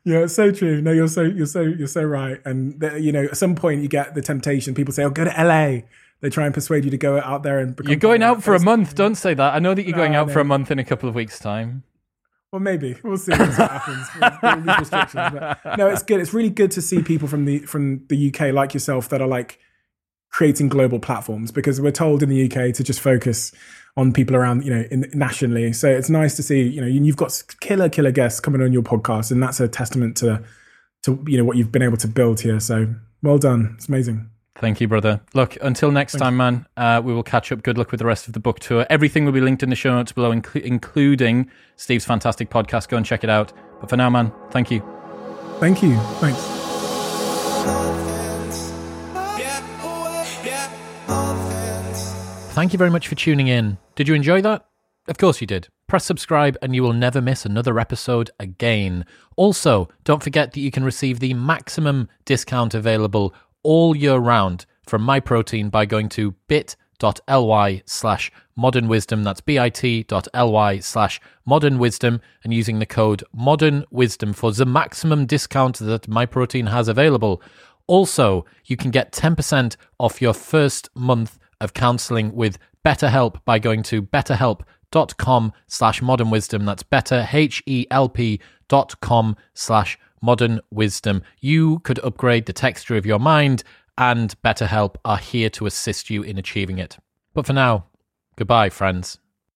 Yeah, it's so true. No, you're so you're so you're so right. And the, you know, at some point you get the temptation. People say, "Oh, go to LA." They try and persuade you to go out there and. You're going out for a month. Don't say that. I know that you're no, going out for a month in a couple of weeks' time. Well, maybe we'll see what happens. But, no, it's good. It's really good to see people from the from the UK like yourself that are like creating global platforms because we're told in the UK to just focus on people around, you know, in, nationally. So it's nice to see, you know, you've got killer, killer guests coming on your podcast, and that's a testament to, to you know, what you've been able to build here. So well done. It's amazing. Thank you, brother. Look, until next Thanks. time, man, uh, we will catch up. Good luck with the rest of the book tour. Everything will be linked in the show notes below, inc- including Steve's fantastic podcast. Go and check it out. But for now, man, thank you. Thank you. Thanks. Thank you very much for tuning in. Did you enjoy that? Of course you did. Press subscribe and you will never miss another episode again. Also, don't forget that you can receive the maximum discount available all year round from MyProtein by going to bit.ly slash modern wisdom. That's bit.ly slash modern wisdom and using the code modern wisdom for the maximum discount that MyProtein has available. Also, you can get 10% off your first month of counseling with BetterHelp by going to betterhelp.com slash modern wisdom. That's better, H-E-L-P dot com slash modern wisdom. You could upgrade the texture of your mind and BetterHelp are here to assist you in achieving it. But for now, goodbye, friends.